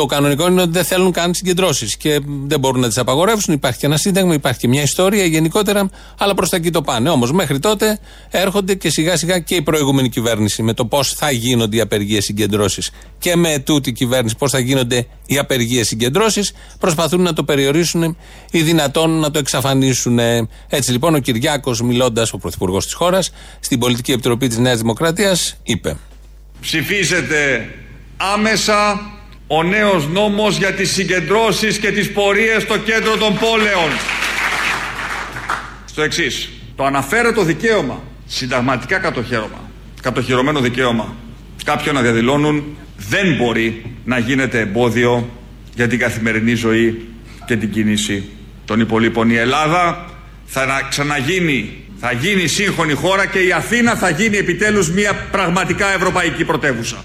Το κανονικό είναι ότι δεν θέλουν καν συγκεντρώσεις και δεν μπορούν να τις απαγορεύσουν. Υπάρχει και ένα σύνταγμα, υπάρχει και μια ιστορία γενικότερα, αλλά προς τα εκεί το πάνε. Όμως μέχρι τότε έρχονται και σιγά σιγά και η προηγούμενη κυβέρνηση με το πώς θα γίνονται οι απεργίες συγκεντρώσεις και με τούτη κυβέρνηση πώς θα γίνονται οι απεργίες συγκεντρώσεις. Προσπαθούν να το περιορίσουν ή δυνατόν να το εξαφανίσουν. Έτσι λοιπόν ο Κυριάκος, μιλώντας, ο πρωθυπουργός της χώρας, στην Πολιτική Επιτροπή της Νέας Δημοκρατίας, είπε. Ψηφίζεται άμεσα ο νέος νόμος για τις συγκεντρώσεις και τις πορείες στο κέντρο των πόλεων. Στο εξής, το αναφέρετο δικαίωμα, συνταγματικά κατοχέρωμα, κατοχυρωμένο δικαίωμα, κάποιον να διαδηλώνουν δεν μπορεί να γίνεται εμπόδιο για την καθημερινή ζωή και την κίνηση των υπολείπων. Η Ελλάδα θα ξαναγίνει, θα γίνει σύγχρονη χώρα και η Αθήνα θα γίνει επιτέλους μια πραγματικά ευρωπαϊκή πρωτεύουσα.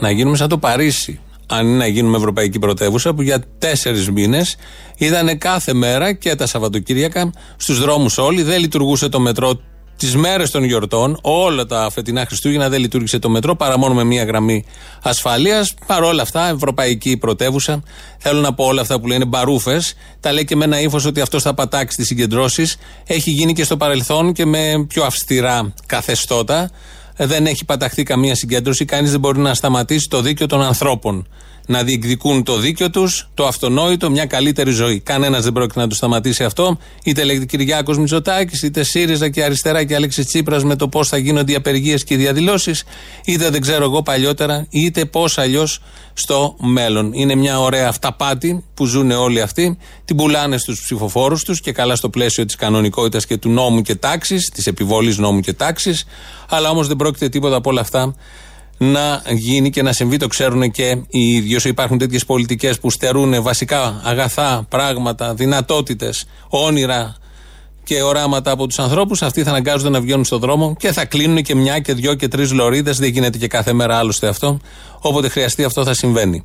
Να γίνουμε σαν το Παρίσι αν είναι να γίνουμε Ευρωπαϊκή Πρωτεύουσα, που για τέσσερις μήνες είδαν κάθε μέρα και τα Σαββατοκύριακα στους δρόμους όλοι. Δεν λειτουργούσε το μετρό τις μέρες των γιορτών, όλα τα φετινά Χριστούγεννα δεν λειτουργήσε το μετρό παρά μόνο με μία γραμμή ασφαλείας. Παρ' όλα αυτά, Ευρωπαϊκή Πρωτεύουσα. Θέλω να πω όλα αυτά που λένε μπαρούφες. Τα λέει και με ένα ύφος ότι αυτός θα πατάξει τις συγκεντρώσεις. Έχει γίνει και στο παρελθόν και με πιο αυστηρά καθεστώτα. Ε, δεν έχει παταχθεί καμία συγκέντρωση. Κανείς δεν μπορεί να σταματήσει το δίκαιο των ανθρώπων. Να διεκδικούν το δίκαιο τους, το αυτονόητο, μια καλύτερη ζωή. Κανένας δεν πρόκειται να το σταματήσει αυτό. Είτε λέγεται Κυριάκος Μητσοτάκης, είτε ΣΥΡΙΖΑ και αριστερά και Αλέξης Τσίπρας με το πώς θα γίνονται οι απεργίες και οι διαδηλώσεις, είτε δεν ξέρω εγώ παλιότερα, είτε πώς αλλιώς στο μέλλον. Είναι μια ωραία αυταπάτη που ζουν όλοι αυτοί. Την πουλάνε στους ψηφοφόρους τους και καλά στο πλαίσιο της κανονικότητας και του νόμου και τάξης, της επιβολή νόμου και τάξης. Αλλά όμως δεν πρόκειται τίποτα από όλα αυτά να γίνει και να συμβεί. Το ξέρουν και οι ίδιοι. Όσο υπάρχουν τέτοιες πολιτικές που στερούν βασικά αγαθά πράγματα, δυνατότητες, όνειρα και οράματα από τους ανθρώπους, αυτοί θα αναγκάζονται να βγαίνουν στον δρόμο και θα κλείνουν και μια και δυο και τρεις λωρίδες. Δεν γίνεται και κάθε μέρα άλλωστε αυτό. Όποτε χρειαστεί αυτό θα συμβαίνει.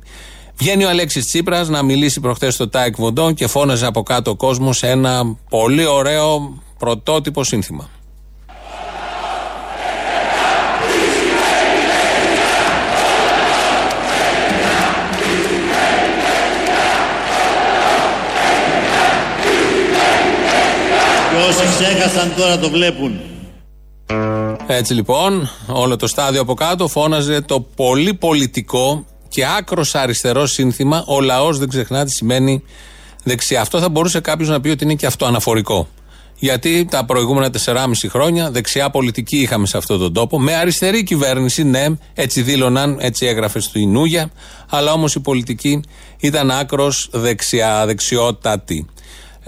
Βγαίνει ο Αλέξης Τσίπρας να μιλήσει προχθές στο Τάικ Βοντό και φώναζε από κάτω ο κόσμος σε ένα πολύ ωραίο πρωτότυπο σύνθημα. Ξέχασαν τώρα το βλέπουν. Έτσι λοιπόν, όλο το στάδιο από κάτω φώναζε το πολύ πολιτικό και άκρος αριστερό σύνθημα Ο λαός δεν ξεχνά τι σημαίνει δεξιά. Αυτό θα μπορούσε κάποιος να πει ότι είναι και αυτό αναφορικό. Γιατί τα προηγούμενα 4,5 χρόνια δεξιά πολιτική είχαμε σε αυτόν τον τόπο. Με αριστερή κυβέρνηση, ναι, έτσι δήλωναν, έτσι έγραφε στο Ινούγια. Αλλά όμως η πολιτική ήταν άκρος δεξιά, δεξιότατη.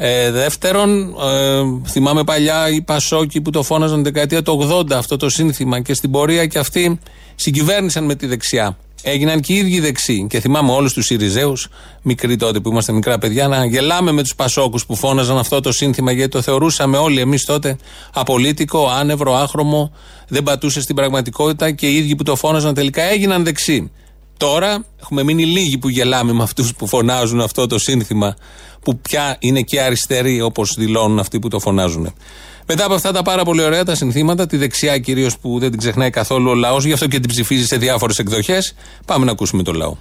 Ε, δεύτερον, ε, θυμάμαι παλιά οι Πασόκοι που το φώναζαν την δεκαετία του 80 αυτό το σύνθημα και στην πορεία και αυτοί συγκυβέρνησαν με τη δεξιά. Έγιναν και οι ίδιοι δεξιοί. Και θυμάμαι όλους τους Ιριζέου, μικροί τότε που είμαστε μικρά παιδιά, να γελάμε με τους Πασόκους που φώναζαν αυτό το σύνθημα γιατί το θεωρούσαμε όλοι εμείς τότε απολύτικο, άνευρο, άχρωμο, δεν πατούσε στην πραγματικότητα και οι ίδιοι που το φώναζαν τελικά έγιναν δεξιοί. Τώρα έχουμε μείνει λίγοι που γελάμε με αυτούς που φωνάζουν αυτό το σύνθημα, που πια είναι και αριστεροί όπως δηλώνουν αυτοί που το φωνάζουν. Μετά από αυτά τα πάρα πολύ ωραία τα συνθήματα, τη δεξιά κυρίως που δεν την ξεχνάει καθόλου ο λαός, γι' αυτό και την ψηφίζει σε διάφορες εκδοχές, πάμε να ακούσουμε το λαό.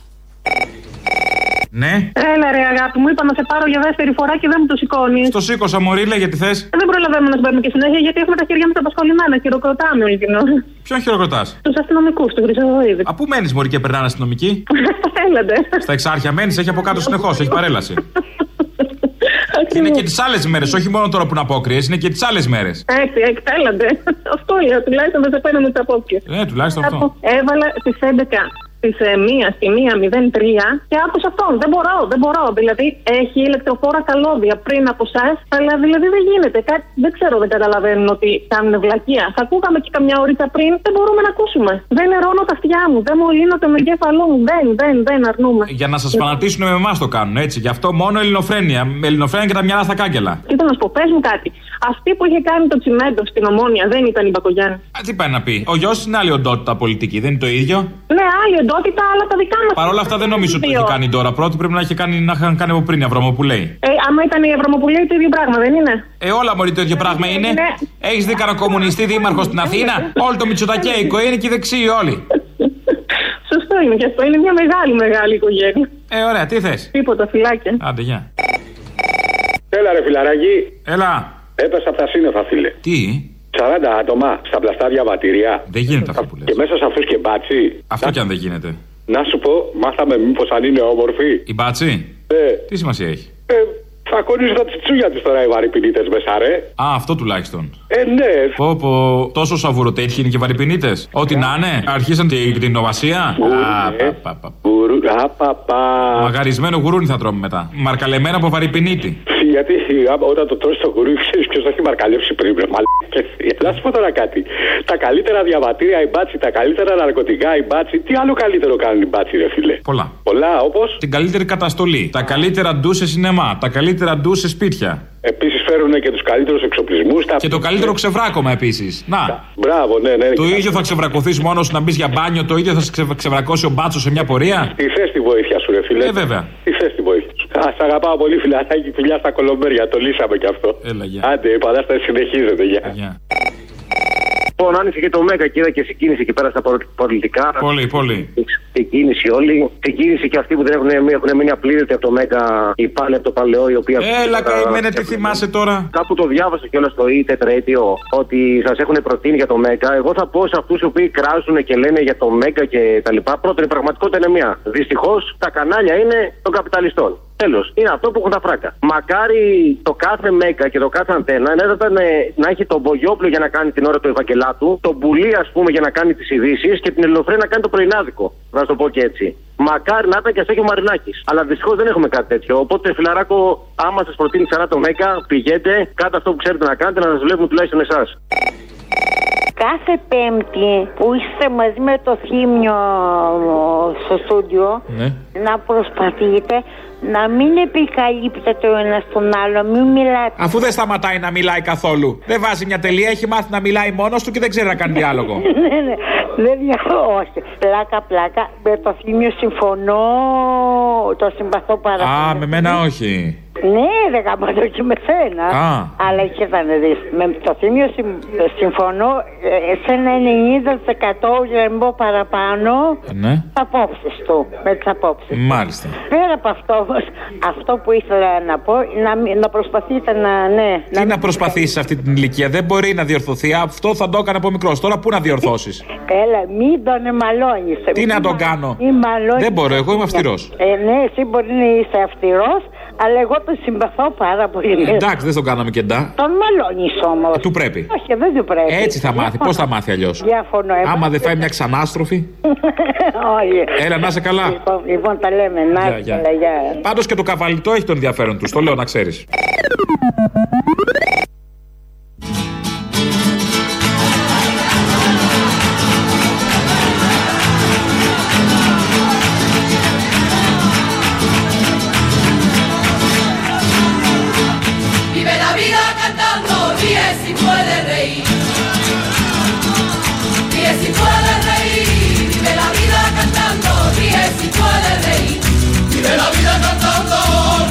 Ναι. Έλα ρε αγάπη μου, είπα να σε πάρω για δεύτερη φορά και δεν μου το σηκώνεις. Το σήκωσα, Μωρή, λέγε τι θες; Δεν προλαβαίνουμε να σε παίρνουμε και συνέχεια γιατί έχουμε τα χέρια μας απασχολημένα. Χειροκροτάμε όλη την ώρα. Ποιον χειροκροτάς; Τους αστυνομικούς, του Χρυσοδοίδη. Α, πού μένεις, Μωρή, και περνάνε αστυνομικοί; [LAUGHS] Έλατε. Στα εξάρχεια μένεις, έχει από κάτω συνεχώς, έχει παρέλαση. Είναι και τις άλλες μέρες, όχι μόνο τώρα που είναι απόκριες, είναι και τις άλλες μέρες. Έτσι, έτσι, έλατε. Αυτό λέω, τουλάχιστον δεν σε παίρνουμε τις απόκριες. Ναι, τουλάχιστον αυτό. Έβαλα στι 11 τη 1 στη 1.03 και άκουσα αυτόν. Δεν μπορώ, δεν μπορώ. Δηλαδή έχει ηλεκτροφόρα καλώδια πριν από εσά, αλλά δηλαδή δεν γίνεται. Κάτι, δεν ξέρω, δεν καταλαβαίνουν ότι κάνουν βλακεία. Θα ακούγαμε και καμιά ώριτσα πριν, δεν μπορούμε να ακούσουμε. Δεν ερώνω τα αυτιά μου, δεν μολύνω το εγκέφαλό μου. Δεν, δεν, δεν αρνούμε. Για να σας φανατίσουν με εμάς το κάνουν έτσι. Γι' αυτό μόνο ελληνοφρένεια. Με ελληνοφρένεια και τα μυαλά στα κάγκελα. Κοίτα να σου πω, πες μου κάτι. Αυτή που είχε κάνει το τσιμέντο στην Ομόνια δεν ήταν η Μπακογιάννη. Α, τι πάει να πει; Ο γιος είναι άλλη οντότητα πολιτική, δεν είναι το ίδιο; Ναι, άλλη οντότητα, αλλά τα δικά μας. Παρ' όλα αυτά δεν νομίζω ότι το έχει κάνει τώρα. Πρώτη πρέπει να έχει κάνει, να είχαν κάνει από πριν η Αβραμοπουλέη. Ε, άμα ήταν η Ευρωμοπουλή, το ίδιο πράγμα, δεν είναι; Ε, όλα μπορεί το ίδιο πράγμα είναι. Ναι. Έχεις δει κανένα κομμουνιστή δήμαρχος στην Αθήνα; Όλο το Μητσοτακέικο είναι και οι δεξιοί όλοι. Σωστό είναι και αυτό. Είναι μια μεγάλη, μεγάλη οικογένεια. Ε, ωραία, τι θες; Τίποτα, φυλάκια. Άντε, γεια. Έλα ρε φιλαράκι. Έλα. Έπεσα από τα σύννεφα, φίλε. Τι; 40 άτομα στα πλαστά διαβατήρια. Δεν γίνεται αυτό που λες. Και μέσα σε αυτούς και μπάτσι. Αυτό κι αν δεν γίνεται. Να σου πω, μάθαμε μήπως αν είναι όμορφοι. Η μπάτσι; Ε, Τι σημασία έχει; ε, θα κονίζουν τα τσιτσούγια του τώρα οι βαρυπινίτε μέσα, ρε. Α, αυτό τουλάχιστον. Ε, ναι. Πω, πω, τόσο σαβουροτέτυχοι είναι και βαρυπινίτε. Ό,τι να είναι, αρχίσαν την κτηνοβασία. Α, πα, πα, πα. Γουρου, α, πα, πα. Μαγαρισμένο γουρούνι θα τρώμε μετά. Μαρκαλεμένο από βαρυπινίτη. Γιατί άμα- όταν το τρώσει το γουρού, ξέρεις ποιος θα έχει μαρκαλέψει πριν. Ρε, μαλάκες. Να σου πω τώρα κάτι. Τα καλύτερα διαβατήρια η μπάτσι, τα καλύτερα ναρκωτικά η μπάτσι. Τι άλλο καλύτερο κάνουν οι μπάτσι, ρε φίλε; Πολλά. Πολλά, όπως; Την καλύτερη καταστολή. Τα καλύτερα ντου σε σινεμά. Τα καλύτερα ντου σε σπίτια. Επίσης φέρουν και τους καλύτερους εξοπλισμούς. Και το καλύτερο ξεβράκωμα επίσης. Να. Μπράβο, ναι, ναι. Το ίδιο θα ξεβρακωθείς μόνος να μπεις για μπάνιο, το ίδιο θα σε ξε- ξεβρακώσει ο μπάτσος σε μια πορεία; Τι θες τη βοήθεια σου, ρε φίλε; Ε, βέβαια. Τι θες τη βοήθεια; σου. Α, σ' αγαπάω πολύ, φιλαράκι. Φιλιά στα κολομπέρια. Το λύσαμε κι αυτό. Έλα, γεια. Άντε, η παράσταση συνεχίζεται. Γεια. Λοιπόν, άνοιξε και το ΜΕΚΑ και είδα και συγκίνηση εκεί πέρα στα πο- πολιτικά. Πολύ, πολύ. Συγκίνηση όλοι. Συγκίνηση και αυτοί που δεν έχουν, έχουν μείνει απλήρωτοι από το ΜΕΚΑ. Οι πάνε από το παλαιό, οι οποίοι. Έλα, καημένε, τι θυμάσαι τώρα; Κάπου το διάβασα κιόλας στο e-τετραέτιο ότι σας έχουν προτείνει για το ΜΕΚΑ. Εγώ θα πω σε αυτούς οι οποίοι κράζουν και λένε για το ΜΕΚΑ και τα λοιπά. Πρώτον, η πραγματικότητα είναι μία. Δυστυχώς τα κανάλια είναι των καπιταλιστών. Τέλος, είναι αυτό που έχουν τα φράκα. Μακάρι το κάθε μέκα και το κάθε αντένα να, ήταν, ε, να έχει τον Μπογιόπλο για να κάνει την ώρα του Ευαγγελάτου, τον Πουλί, ας πούμε, για να κάνει τις ειδήσεις και την Ελληνοφρένα να κάνει το πρωινάδικο. Να σου το πω και έτσι. Μακάρι να ήταν και αυτό και ο Μαρινάκης. Αλλά δυστυχώς δεν έχουμε κάτι τέτοιο. Οπότε, φιλαράκο, άμα σας προτείνει ξανά το ΜΕΚΑ, πηγαίνετε, κάντε αυτό που ξέρετε να κάνετε, να σας βλέπουμε τουλάχιστον εσάς. Κάθε Πέμπτη που είστε μαζί με το Θήμιο στο στούντιο, Ναι. να προσπαθείτε να μην επικαλύπτετε ο ένας τον άλλο, μην μιλάτε. Αφού δεν σταματάει να μιλάει καθόλου. Δεν βάζει μια τελεία, έχει μάθει να μιλάει μόνος του και δεν ξέρει να κάνει διάλογο. [LAUGHS] ναι, ναι, δεν δια- όχι. Πλάκα, πλάκα. Με το Θήμιο συμφωνώ. Το συμπαθώ πάρα Α, πολύ. με μένα όχι. Ναι, ρε γαμώτο και με σένα. Α. Αλλά κοίτα να δεις, με το θύμιο συμ- συμφωνώ ε, σε ένα 90% για να μην πω παραπάνω Ναι. τις απόψεις του, με τις απόψεις. Μάλιστα. Πέρα από αυτό όμως, αυτό που ήθελα να πω, να, μην- να προσπαθείτε να, ναι. Τι να προσπαθήσεις σε αυτή την ηλικία, δεν μπορεί να διορθωθεί. Αυτό θα το έκανε από μικρός. Τώρα πού να διορθώσεις; Έλα, μην τον μαλώνεις. Τι να τον κάνω; Μην μαλώνεις. Δεν μπορώ, εγώ είμαι αυστηρός. Ε, ναι, εσύ μπορεί να είσαι αυστηρός, αλλά εγώ τον συμπαθώ πάρα πολύ. Εντάξει, δεν τον κάναμε κεντά. Τον μαλώνεις όμως. Του πρέπει. Όχι, δεν του πρέπει. Έτσι θα μάθει. Πώς θα μάθει αλλιώς; Διαφωνώ. ε, Άμα δεν φάει μια ξανάστροφη. [LAUGHS] Όχι. Έλα, να είσαι καλά. Λοιπόν, λοιπόν, τα λέμε. Να Γεια, είστε γεια. καλά, γεια. Πάντως και το καβαλιτό έχει το ενδιαφέρον τους. Το λέω να ξέρεις. Si puede reír. Ríe si puede reír. Vive la vida cantando, ríe si puede reír. Vive la vida cantando,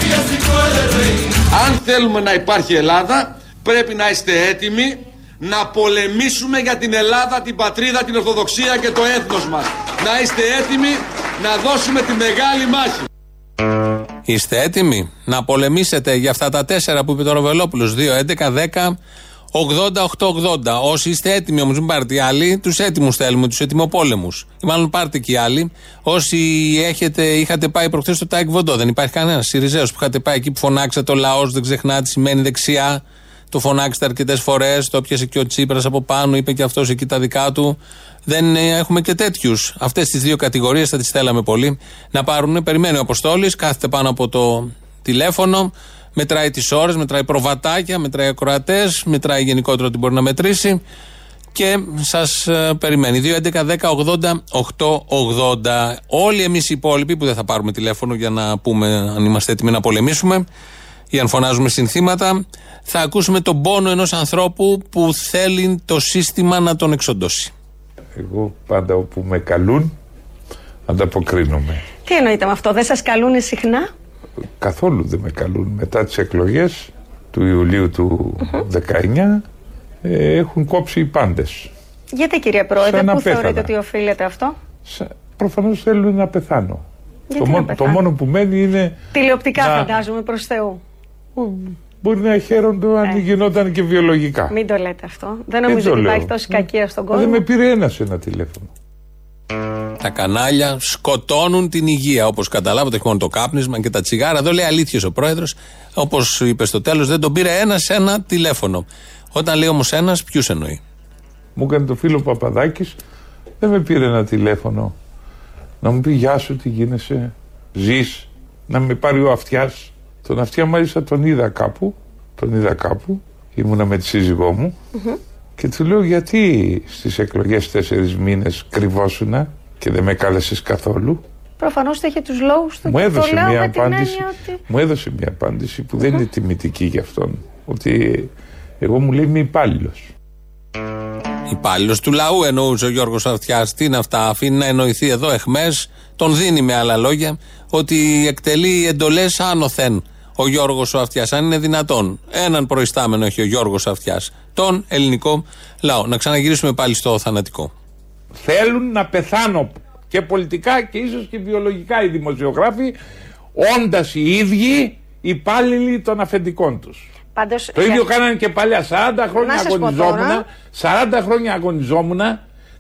ríe si puede reír. Αν θέλουμε να υπάρχει Ελλάδα, πρέπει να είστε έτοιμοι να πολεμήσουμε για την Ελλάδα, την πατρίδα, την Ορθοδοξία και το έθνος μας. Να είστε έτοιμοι να δώσουμε τη μεγάλη μάχη. Είστε έτοιμοι να πολεμήσετε για αυτά τα τέσσερα που είπε το Ροβελόπουλος. 2, 11, 10, 80, 8, 80. Όσοι είστε έτοιμοι όμως, μην πάρετε οι άλλοι, τους έτοιμους θέλουμε, τους ετοιμοπόλεμους. Ή μάλλον πάρτε και οι άλλοι. Όσοι έχετε, είχατε πάει προχθές στο Τάε Κβον Ντο, δεν υπάρχει κανένας Σιριζέος που είχατε πάει εκεί που φωνάξατε ο λαός, δεν ξεχνά τι σημαίνει δεξιά. Το φωνάξετε αρκετές φορές, το πιάσε και ο Τσίπρας από πάνω, είπε και αυτός εκεί τα δικά του. Δεν ε, έχουμε και τέτοιους. Αυτές τις δύο κατηγορίες θα τις θέλαμε πολύ να πάρουν. Περιμένει ο Αποστόλης, κάθεται πάνω από το τηλέφωνο, μετράει τις ώρες, μετράει προβατάκια, μετράει ακροατές, μετράει γενικότερα ότι μπορεί να μετρήσει και σας περιμένει. 2, 11, 10, 80, 8, 80. Όλοι εμείς οι υπόλοιποι που δεν θα πάρουμε τηλέφωνο για να πούμε αν είμαστε έτοιμοι να πολεμήσουμε ή αν φωνάζουμε συνθήματα, θα ακούσουμε τον πόνο ενός ανθρώπου που θέλει το σύστημα να τον εξοντώσει. Εγώ πάντα όπου με καλούν ανταποκρίνομαι. Τι εννοείται με αυτό, δεν σας καλούν συχνά; Καθόλου δεν με καλούν. Μετά τις εκλογές του Ιουλίου του 19 ε, έχουν κόψει οι πάντες. Γιατί κύριε Πρόεδρε, Σαν να πού πέθανα. θεωρείτε ότι οφείλεται αυτό; Σα- Προφανώς θέλουν να πεθάνω. Γιατί το, να μόνο, το πεθάνω; μόνο που μένει είναι Τηλεοπτικά να- φαντάζομαι προς Θεού. μπορεί να χαίρονται αν γινόταν και βιολογικά. Μην το λέτε αυτό. Δεν Δεν νομίζω το ότι λέω. υπάρχει τόση κακία στον Μα Δεν κόσμο. με πήρε ένας ένα τηλέφωνο. Τα κανάλια σκοτώνουν την υγεία. Όπως καταλάβατε, όχι μόνο το κάπνισμα και τα τσιγάρα. Εδώ λέει αλήθειε ο πρόεδρος. Όπως είπε στο τέλος, δεν τον πήρε ένας ένα τηλέφωνο. Όταν λέει όμως ένας, ποιους εννοεί; Μου έκανε το φίλο Παπαδάκης δεν με πήρε ένα τηλέφωνο να μου πει γεια σου τι γίνεσαι; Ζεις; Να με πάρει ο αυτιάς τον αυτιά μάλιστα τον είδα κάπου τον είδα κάπου ήμουνα με τη σύζυγό μου και του λέω γιατί στις εκλογές τέσσερις μήνες κρυβόσουνα και δεν με κάλεσες καθόλου; Προφανώς το είχε τους λόγους του μου και το έδωσε λέω μια με την απάντηση έννοια ότι. μου έδωσε μια απάντηση που δεν είναι τιμητική για αυτόν ότι εγώ μου λέει είμαι υπάλληλος. Υπάλληλος του λαού εννοούσε ο Γιώργος Αυτιάς. Τι είναι αυτά, αφήνει να εννοηθεί εδώ εχμές. Τον δίνει με άλλα λόγια ότι εκτελεί εντολές άνωθεν ο Γιώργος ο Αυτιάς. Αν είναι δυνατόν. Έναν προϊστάμενο έχει ο Γιώργος Αυτιάς. Τον ελληνικό λαό. Να ξαναγυρίσουμε πάλι στο θανατικό. θέλουν να πεθάνω και πολιτικά και ίσως και βιολογικά οι δημοσιογράφοι όντας οι ίδιοι υπάλληλοι των αφεντικών τους. Πάντως, Το ίδιο κάνανε και παλιά. 40 χρόνια Να σας πω αγωνιζόμουν. τώρα. 40 χρόνια αγωνιζόμουν.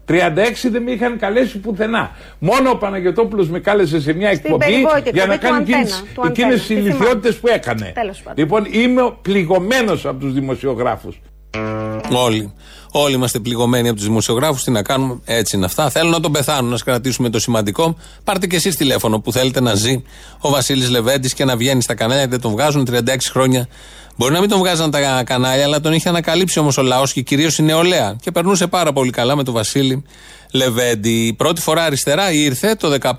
36 δεν με είχαν καλέσει πουθενά. Μόνο ο Παναγιωτόπουλος με κάλεσε σε μια εκπομπή περιβόητη για να εκπομπή του κάνει Αντένα, εκείνες, του εκείνες Αντένα. τις Τι θυμάμαι. ηλικιότητες που έκανε. Τέλος πάντων. Λοιπόν, είμαι πληγωμένος από τους δημοσιογράφους. Όλοι. Όλοι είμαστε πληγωμένοι από τους δημοσιογράφους. Τι να κάνουμε, έτσι είναι αυτά. Θέλουν να τον πεθάνουν, να σκρατήσουμε το σημαντικό. Πάρτε και εσείς τηλέφωνο που θέλετε να ζει ο Βασίλης Λεβέντης και να βγαίνει στα κανάλια. Δεν τον βγάζουν 36 χρόνια. Μπορεί να μην τον βγάζαν τα κανάλια, αλλά τον είχε ανακαλύψει όμως ο λαός και κυρίως η νεολαία. Και περνούσε πάρα πολύ καλά με τον Βασίλη Λεβέντη. Η πρώτη φορά αριστερά ήρθε το 2015.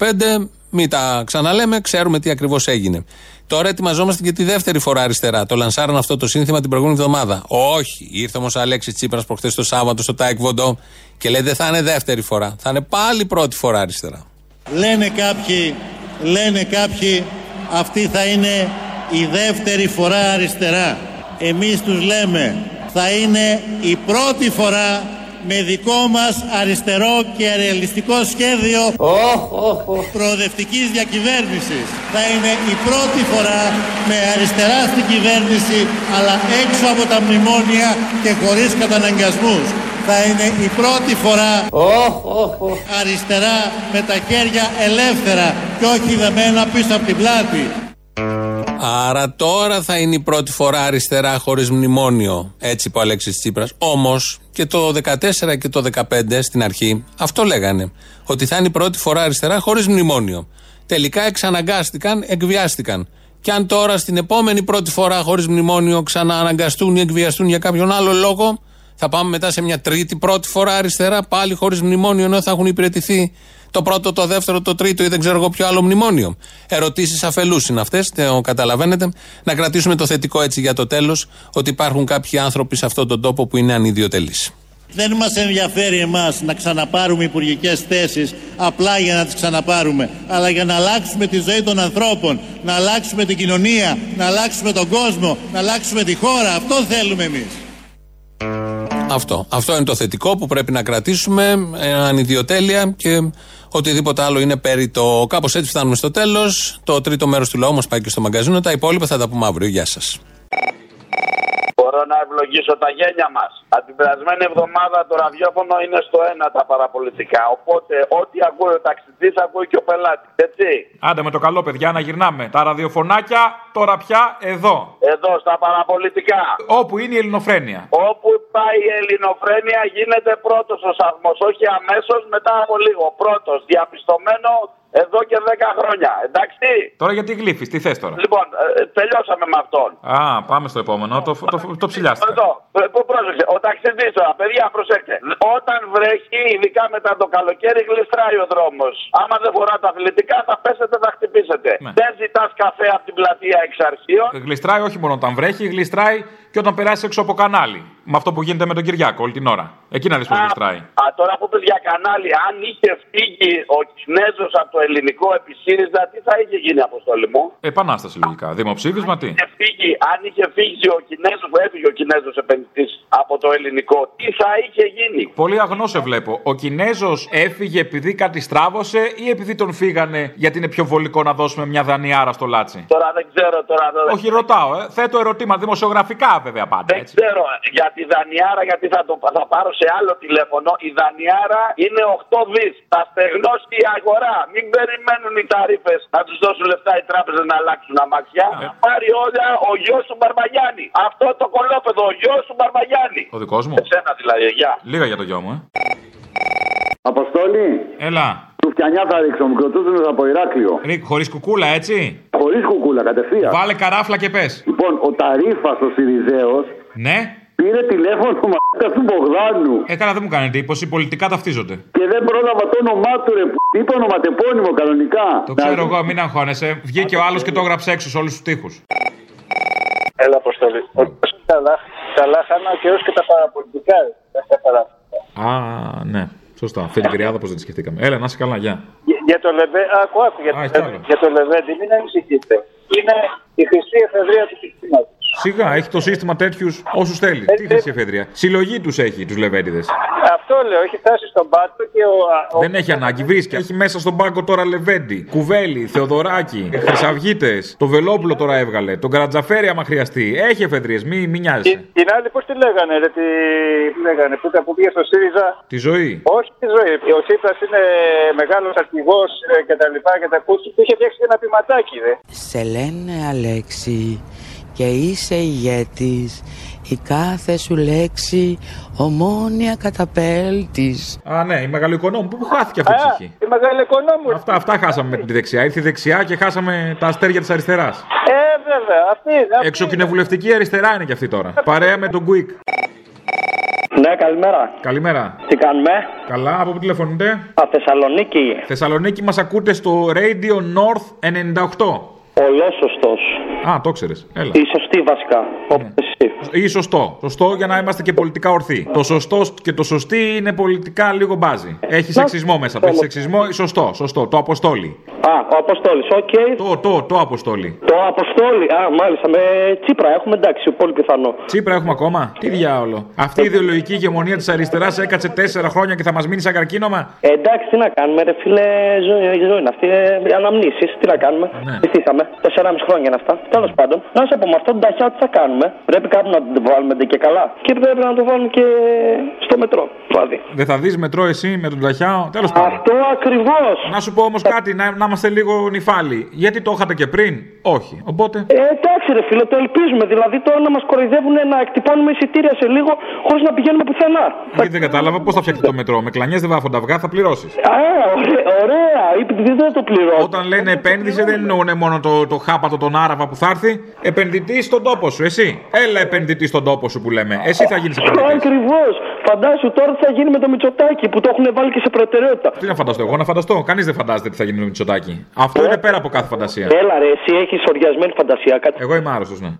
Μην τα ξαναλέμε, ξέρουμε τι ακριβώς έγινε. Τώρα ετοιμαζόμαστε και τη δεύτερη φορά αριστερά. Το λανσάραν αυτό το σύνθημα την προηγούμενη εβδομάδα. Όχι. Ήρθε όμως ο Αλέξης Τσίπρας προχθές το Σάββατο στο Τάε Κβον Ντο και λέει δεν θα είναι δεύτερη φορά. Θα είναι πάλι πρώτη φορά αριστερά. Λένε κάποιοι, λένε κάποιοι, αυτή θα είναι η δεύτερη φορά αριστερά. Εμείς τους λέμε θα είναι η πρώτη φορά με δικό μας αριστερό και ρεαλιστικό σχέδιο προοδευτικής διακυβέρνησης. Θα είναι η πρώτη φορά με αριστερά στην κυβέρνηση αλλά έξω από τα μνημόνια και χωρίς καταναγκασμούς. Θα είναι η πρώτη φορά αριστερά με τα χέρια ελεύθερα και όχι δεμένα πίσω από την πλάτη. Άρα τώρα θα είναι η πρώτη φορά αριστερά χωρίς μνημόνιο. Έτσι είπε ο Αλέξης Τσίπρας. Όμως και το 14 και το 15 στην αρχή αυτό λέγανε. Ότι θα είναι η πρώτη φορά αριστερά χωρίς μνημόνιο. Τελικά εξαναγκάστηκαν, εκβιάστηκαν. Και αν τώρα στην επόμενη πρώτη φορά χωρίς μνημόνιο ξανααναγκαστούν ή εκβιαστούν για κάποιον άλλο λόγο, θα πάμε μετά σε μια τρίτη πρώτη φορά αριστερά πάλι χωρίς μνημόνιο ενώ θα έχουν υπηρετηθεί το πρώτο, το δεύτερο, το τρίτο ή δεν ξέρω εγώ ποιο άλλο μνημόνιο. Ερωτήσεις αφελούς είναι αυτές, το καταλαβαίνετε. Να κρατήσουμε το θετικό έτσι για το τέλος, ότι υπάρχουν κάποιοι άνθρωποι σε αυτόν τον τόπο που είναι ανιδιοτελείς. Δεν μας ενδιαφέρει εμάς να ξαναπάρουμε υπουργικές θέσεις απλά για να τις ξαναπάρουμε, αλλά για να αλλάξουμε τη ζωή των ανθρώπων, να αλλάξουμε την κοινωνία, να αλλάξουμε τον κόσμο, να αλλάξουμε τη χώρα. Αυτό θέλουμε εμείς. Αυτό. Αυτό είναι το θετικό που πρέπει να κρατήσουμε. ε, Ανιδιοτέλεια και οτιδήποτε άλλο είναι περιττό. Κάπως έτσι φτάνουμε στο τέλος. Το τρίτο μέρος του λαού μας πάει και στο μαγκαζίνο. Τα υπόλοιπα θα τα πούμε αύριο. Γεια σας. Μπορώ να ευλογήσω τα γένια μας. Από την περασμένη εβδομάδα το ραδιόφωνο είναι στο ένα τα παραπολιτικά. Οπότε ό,τι ακούει ο ταξιτζή ακούει και ο πελάτης. Έτσι. Άντε με το καλό, παιδιά, να γυρνάμε. Τα ραδιοφωνάκια τώρα πια εδώ. Εδώ στα παραπολιτικά. Όπου είναι η ελληνοφρένεια. Όπου πάει η ελληνοφρένεια γίνεται πρώτος ο σταθμό. Όχι αμέσως μετά από λίγο. Πρώτος. Διαπιστωμένο εδώ και 10 χρόνια. Εντάξει. Τώρα γιατί γλύφεις, τι θες τώρα; Λοιπόν, ε, τελειώσαμε με αυτόν. Α, πάμε στο επόμενο. Το, το, το ψηλιάστηκα. Εδώ, ε, πού πρόσεξε. Ο ταξιδί τώρα, παιδιά, προσέξτε. Όταν βρέχει, ειδικά μετά το καλοκαίρι, γλιστράει ο δρόμος. Άμα δεν φορά τα αθλητικά, θα πέσετε, θα χτυπήσετε. Ναι. Δεν ζητάς καφέ από την πλατεία εξ αρχείων. Γλιστράει όχι μόνο όταν βρέχει, γλιστράει και όταν περάσει έξω από κανάλι. Με αυτό που γίνεται με τον Κυριάκο όλη την ώρα. Εκεί να δει πώ γλιστράει. Α, τώρα που πες για κανάλι, αν είχε φύγει ο Κινέζος από το ελληνικό επί ΣΥΡΙΖΑ, τι θα είχε γίνει, Αποστόλη μου; Επανάσταση λογικά. Δημοψήφισμα τι; Είχε φύγει, αν είχε φύγει ο Κινέζος που έφυγε ο Κινέζος επενδυτής από το ελληνικό, τι θα είχε γίνει; Πολύ αγνό σε βλέπω. Ο Κινέζος έφυγε επειδή κάτι στράβωσε ή επειδή τον φύγανε γιατί είναι πιο βολικό να δώσουμε μια δανειάρα στο λάτσι; Τώρα δεν ξέρω τώρα. δεν- Όχι, ρωτάω, ε. θέτω ερωτήματα δημοσιογραφικά βέβαια πάντα. Δεν ξέρω για τη Δανιάρα γιατί θα, το, θα πάρω σε άλλο τηλέφωνο. Η Δανιάρα είναι 8 δις. Θα στεγνώσει η αγορά. Μην περιμένουν οι ταρήφε να τους δώσουν λεφτά οι τράπεζες να αλλάξουν αμαξιά. Ε. Θα πάρει όλα ο γιος του Μπαρμπαγιάννη. Αυτό το κολόπεδο, ο γιος του Μπαρμπαγιάννη. Ο δικός μου. Εσένα δηλαδή, γεια. Λίγα για το γιο μου, ε. Αποστόλη. Έλα. Του φτιανιά θα ρίξω, μικροτούτουνο από Ηράκλειο. Ρίκ, χωρίς κουκούλα, έτσι. Χωρίς κουκούλα, κατευθείαν. Βάλε καράφλα και πες. Λοιπόν, ο Ταρήφα ο Σιριζέος Ναι. Πήρε τηλέφωνο μα του Μπογδάνου. Ε, καλά, δεν μου κάνει εντύπωση. Πολιτικά ταυτίζονται. Και δεν πρόλαβα το όνομά του, ρε. που Είπε ονοματεπώνυμο κανονικά. Το ξέρω εγώ, μην αγχώνεσαι. Βγήκε ο άλλος και το έγραψε έξω σε όλους τους τοίχους. Έλα, Αποστολή. Καλά, καλά χάνα και έως και τα παραπολιτικά. Δεν θα παρά- Α, ναι. Σωστά. Φίλη Κυριάδα, πώς δεν τη σκεφτήκαμε. Έλα, να είσαι καλά, γεια. Για- Για το Λεβέ, άκου, άκου, για, Α, το, έχει άλλο. για το Λεβέντι, μην ανησυχείτε. Είναι η χρυσή εφεδρεία του συστήματο. Σιγά, έχει το σύστημα τέτοιους όσους θέλει. Τι χρυσή εφεδρεία; Συλλογή τους έχει, τους λεβέντιδες. Αυτό λέω, έχει φτάσει στον πάτο και ο. ο- Δεν έχει ανάγκη, βρίσκει. Έχει μέσα στον πάγκο τώρα Λεβέντι, Κουβέλη, Θεοδωράκη, Χρυσαυγίτες. Το Βελόπουλο τώρα έβγαλε. Τον Καρατζαφέρη άμα χρειαστεί. Έχει εφεδρίε, μη, μη νοιάζεσαι. Την άλλη, πώς τη λέγανε, ρε, τη τι λέγανε, που ήταν που πήγε στο ΣΥΡΙΖΑ; Τη ζωή. Όχι τη ζωή. Ο Τσίπρας είναι μεγάλος αρχηγός και τα λοιπά και τα ακούσει. Του είχε φτιάξει και ένα πηματάκι, δε. Σε λένε Αλέξη και είσαι ηγέτης η κάθε σου λέξη ομόνια καταπέλτης Α, ναι, η μεγαλοοικονόμου. Πού χάθηκε αυτή η ψυχή; Η μεγάλη οικονόμου. Αυτά, αυτά χάσαμε με τη δεξιά. Ήρθε η δεξιά και χάσαμε τα αστέρια της αριστεράς. Ε, βέβαια, αυτή είναι. αυτή Εξοκοινοβουλευτική αριστερά είναι και αυτή τώρα. Παρέα με τον Quick. Ναι, καλημέρα. Καλημέρα. Τι κάνουμε; Καλά, από πού τηλεφωνείτε; Από Θεσσαλονίκη. Θεσσαλονίκη μας ακούτε στο Radio North 98. Ολόσωστος. Α, το ξέρεις. Έλα. Η σωστή βασικά. Όπως εσύ. Ή σωστό. Σωστό για να είμαστε και πολιτικά ορθοί. Το σωστό και το σωστή είναι πολιτικά λίγο μπάζι. Έχεις σεξισμό μέσα του. Έχει σεξισμό ή σωστό. Σωστό. Το αποστόλι. Α, ο Αποστόλης, οκ. Το, το, το αποστόλι. Το Αποστόλη. Α, μάλιστα. Με Τσίπρα έχουμε εντάξει, πολύ πιθανό. Τσίπρα έχουμε ακόμα; Τι διάολο. Αυτή η ιδεολογική ηγεμονία της αριστεράς έκατσε τέσσερα χρόνια και θα μας μείνει σαν καρκίνωμα; Ε, εντάξει, τι να κάνουμε, ρε φίλε, ζωή, η ζωή είναι αυτή. Ε, Αναμνήσεις, τι να κάνουμε. Ναι. Ζητήσαμε. Τεσσεράμιση χρόνια είναι αυτά. Τέλος πάντων, να σε πω με αυτόν τον ταχιά τι θα κάνουμε. Πρέπει κάπου να το βάλουμε ντε και καλά. Και πρέπει να το βάλουμε και στο μετρό. Δηλαδή. Δεν θα δεις μετρό εσύ με τον Ταχιάο. Τέλος πάντων. Αυτό ακριβώς. Να σου πω όμως κάτι, να, να είμαστε λίγο νυφάλοι. Γιατί το είχατε και πριν, όχι. Οπότε; Ε, εντάξει, ρε φίλε, το ελπίζουμε. Δηλαδή τώρα να μας κοροϊδεύουν να εκτυπώνουμε εισιτήρια σε λίγο χωρίς να πηγαίνουμε πουθενά. Γιατί δεν κατάλαβα πώς θα φτιάξετε το μετρό. Με κλανιές δεν βάφονται αυγά, θα πληρώσεις. Α, ωραία, ωραία. Επειδή δεν το πληρώνω. Όταν λένε επένδυση δεν εννοούν μόνο το, το χάπατο τον Άραβα που θα έρθει. Επενδυτή στον τόπο σου, εσύ. Έλα επενδυτή στον τόπο σου που λέμε. Εσύ θα γίνεις επενδυτής. Ακριβώς. Φαντάσου τώρα τι θα γίνει με το Μητσοτάκι που το έχουν βάλει και σε προτεραιότητα. Τι να φανταστώ, εγώ να φανταστώ. Κανείς δεν φαντάζεται τι θα γίνει με το Μητσοτάκι. Αυτό είναι πέρα από κάθε φαντασία. Έλα ρε, εσύ έχεις οριασμένη φαντασία. Κάτι... Εγώ είμαι άρρωστος, ναι.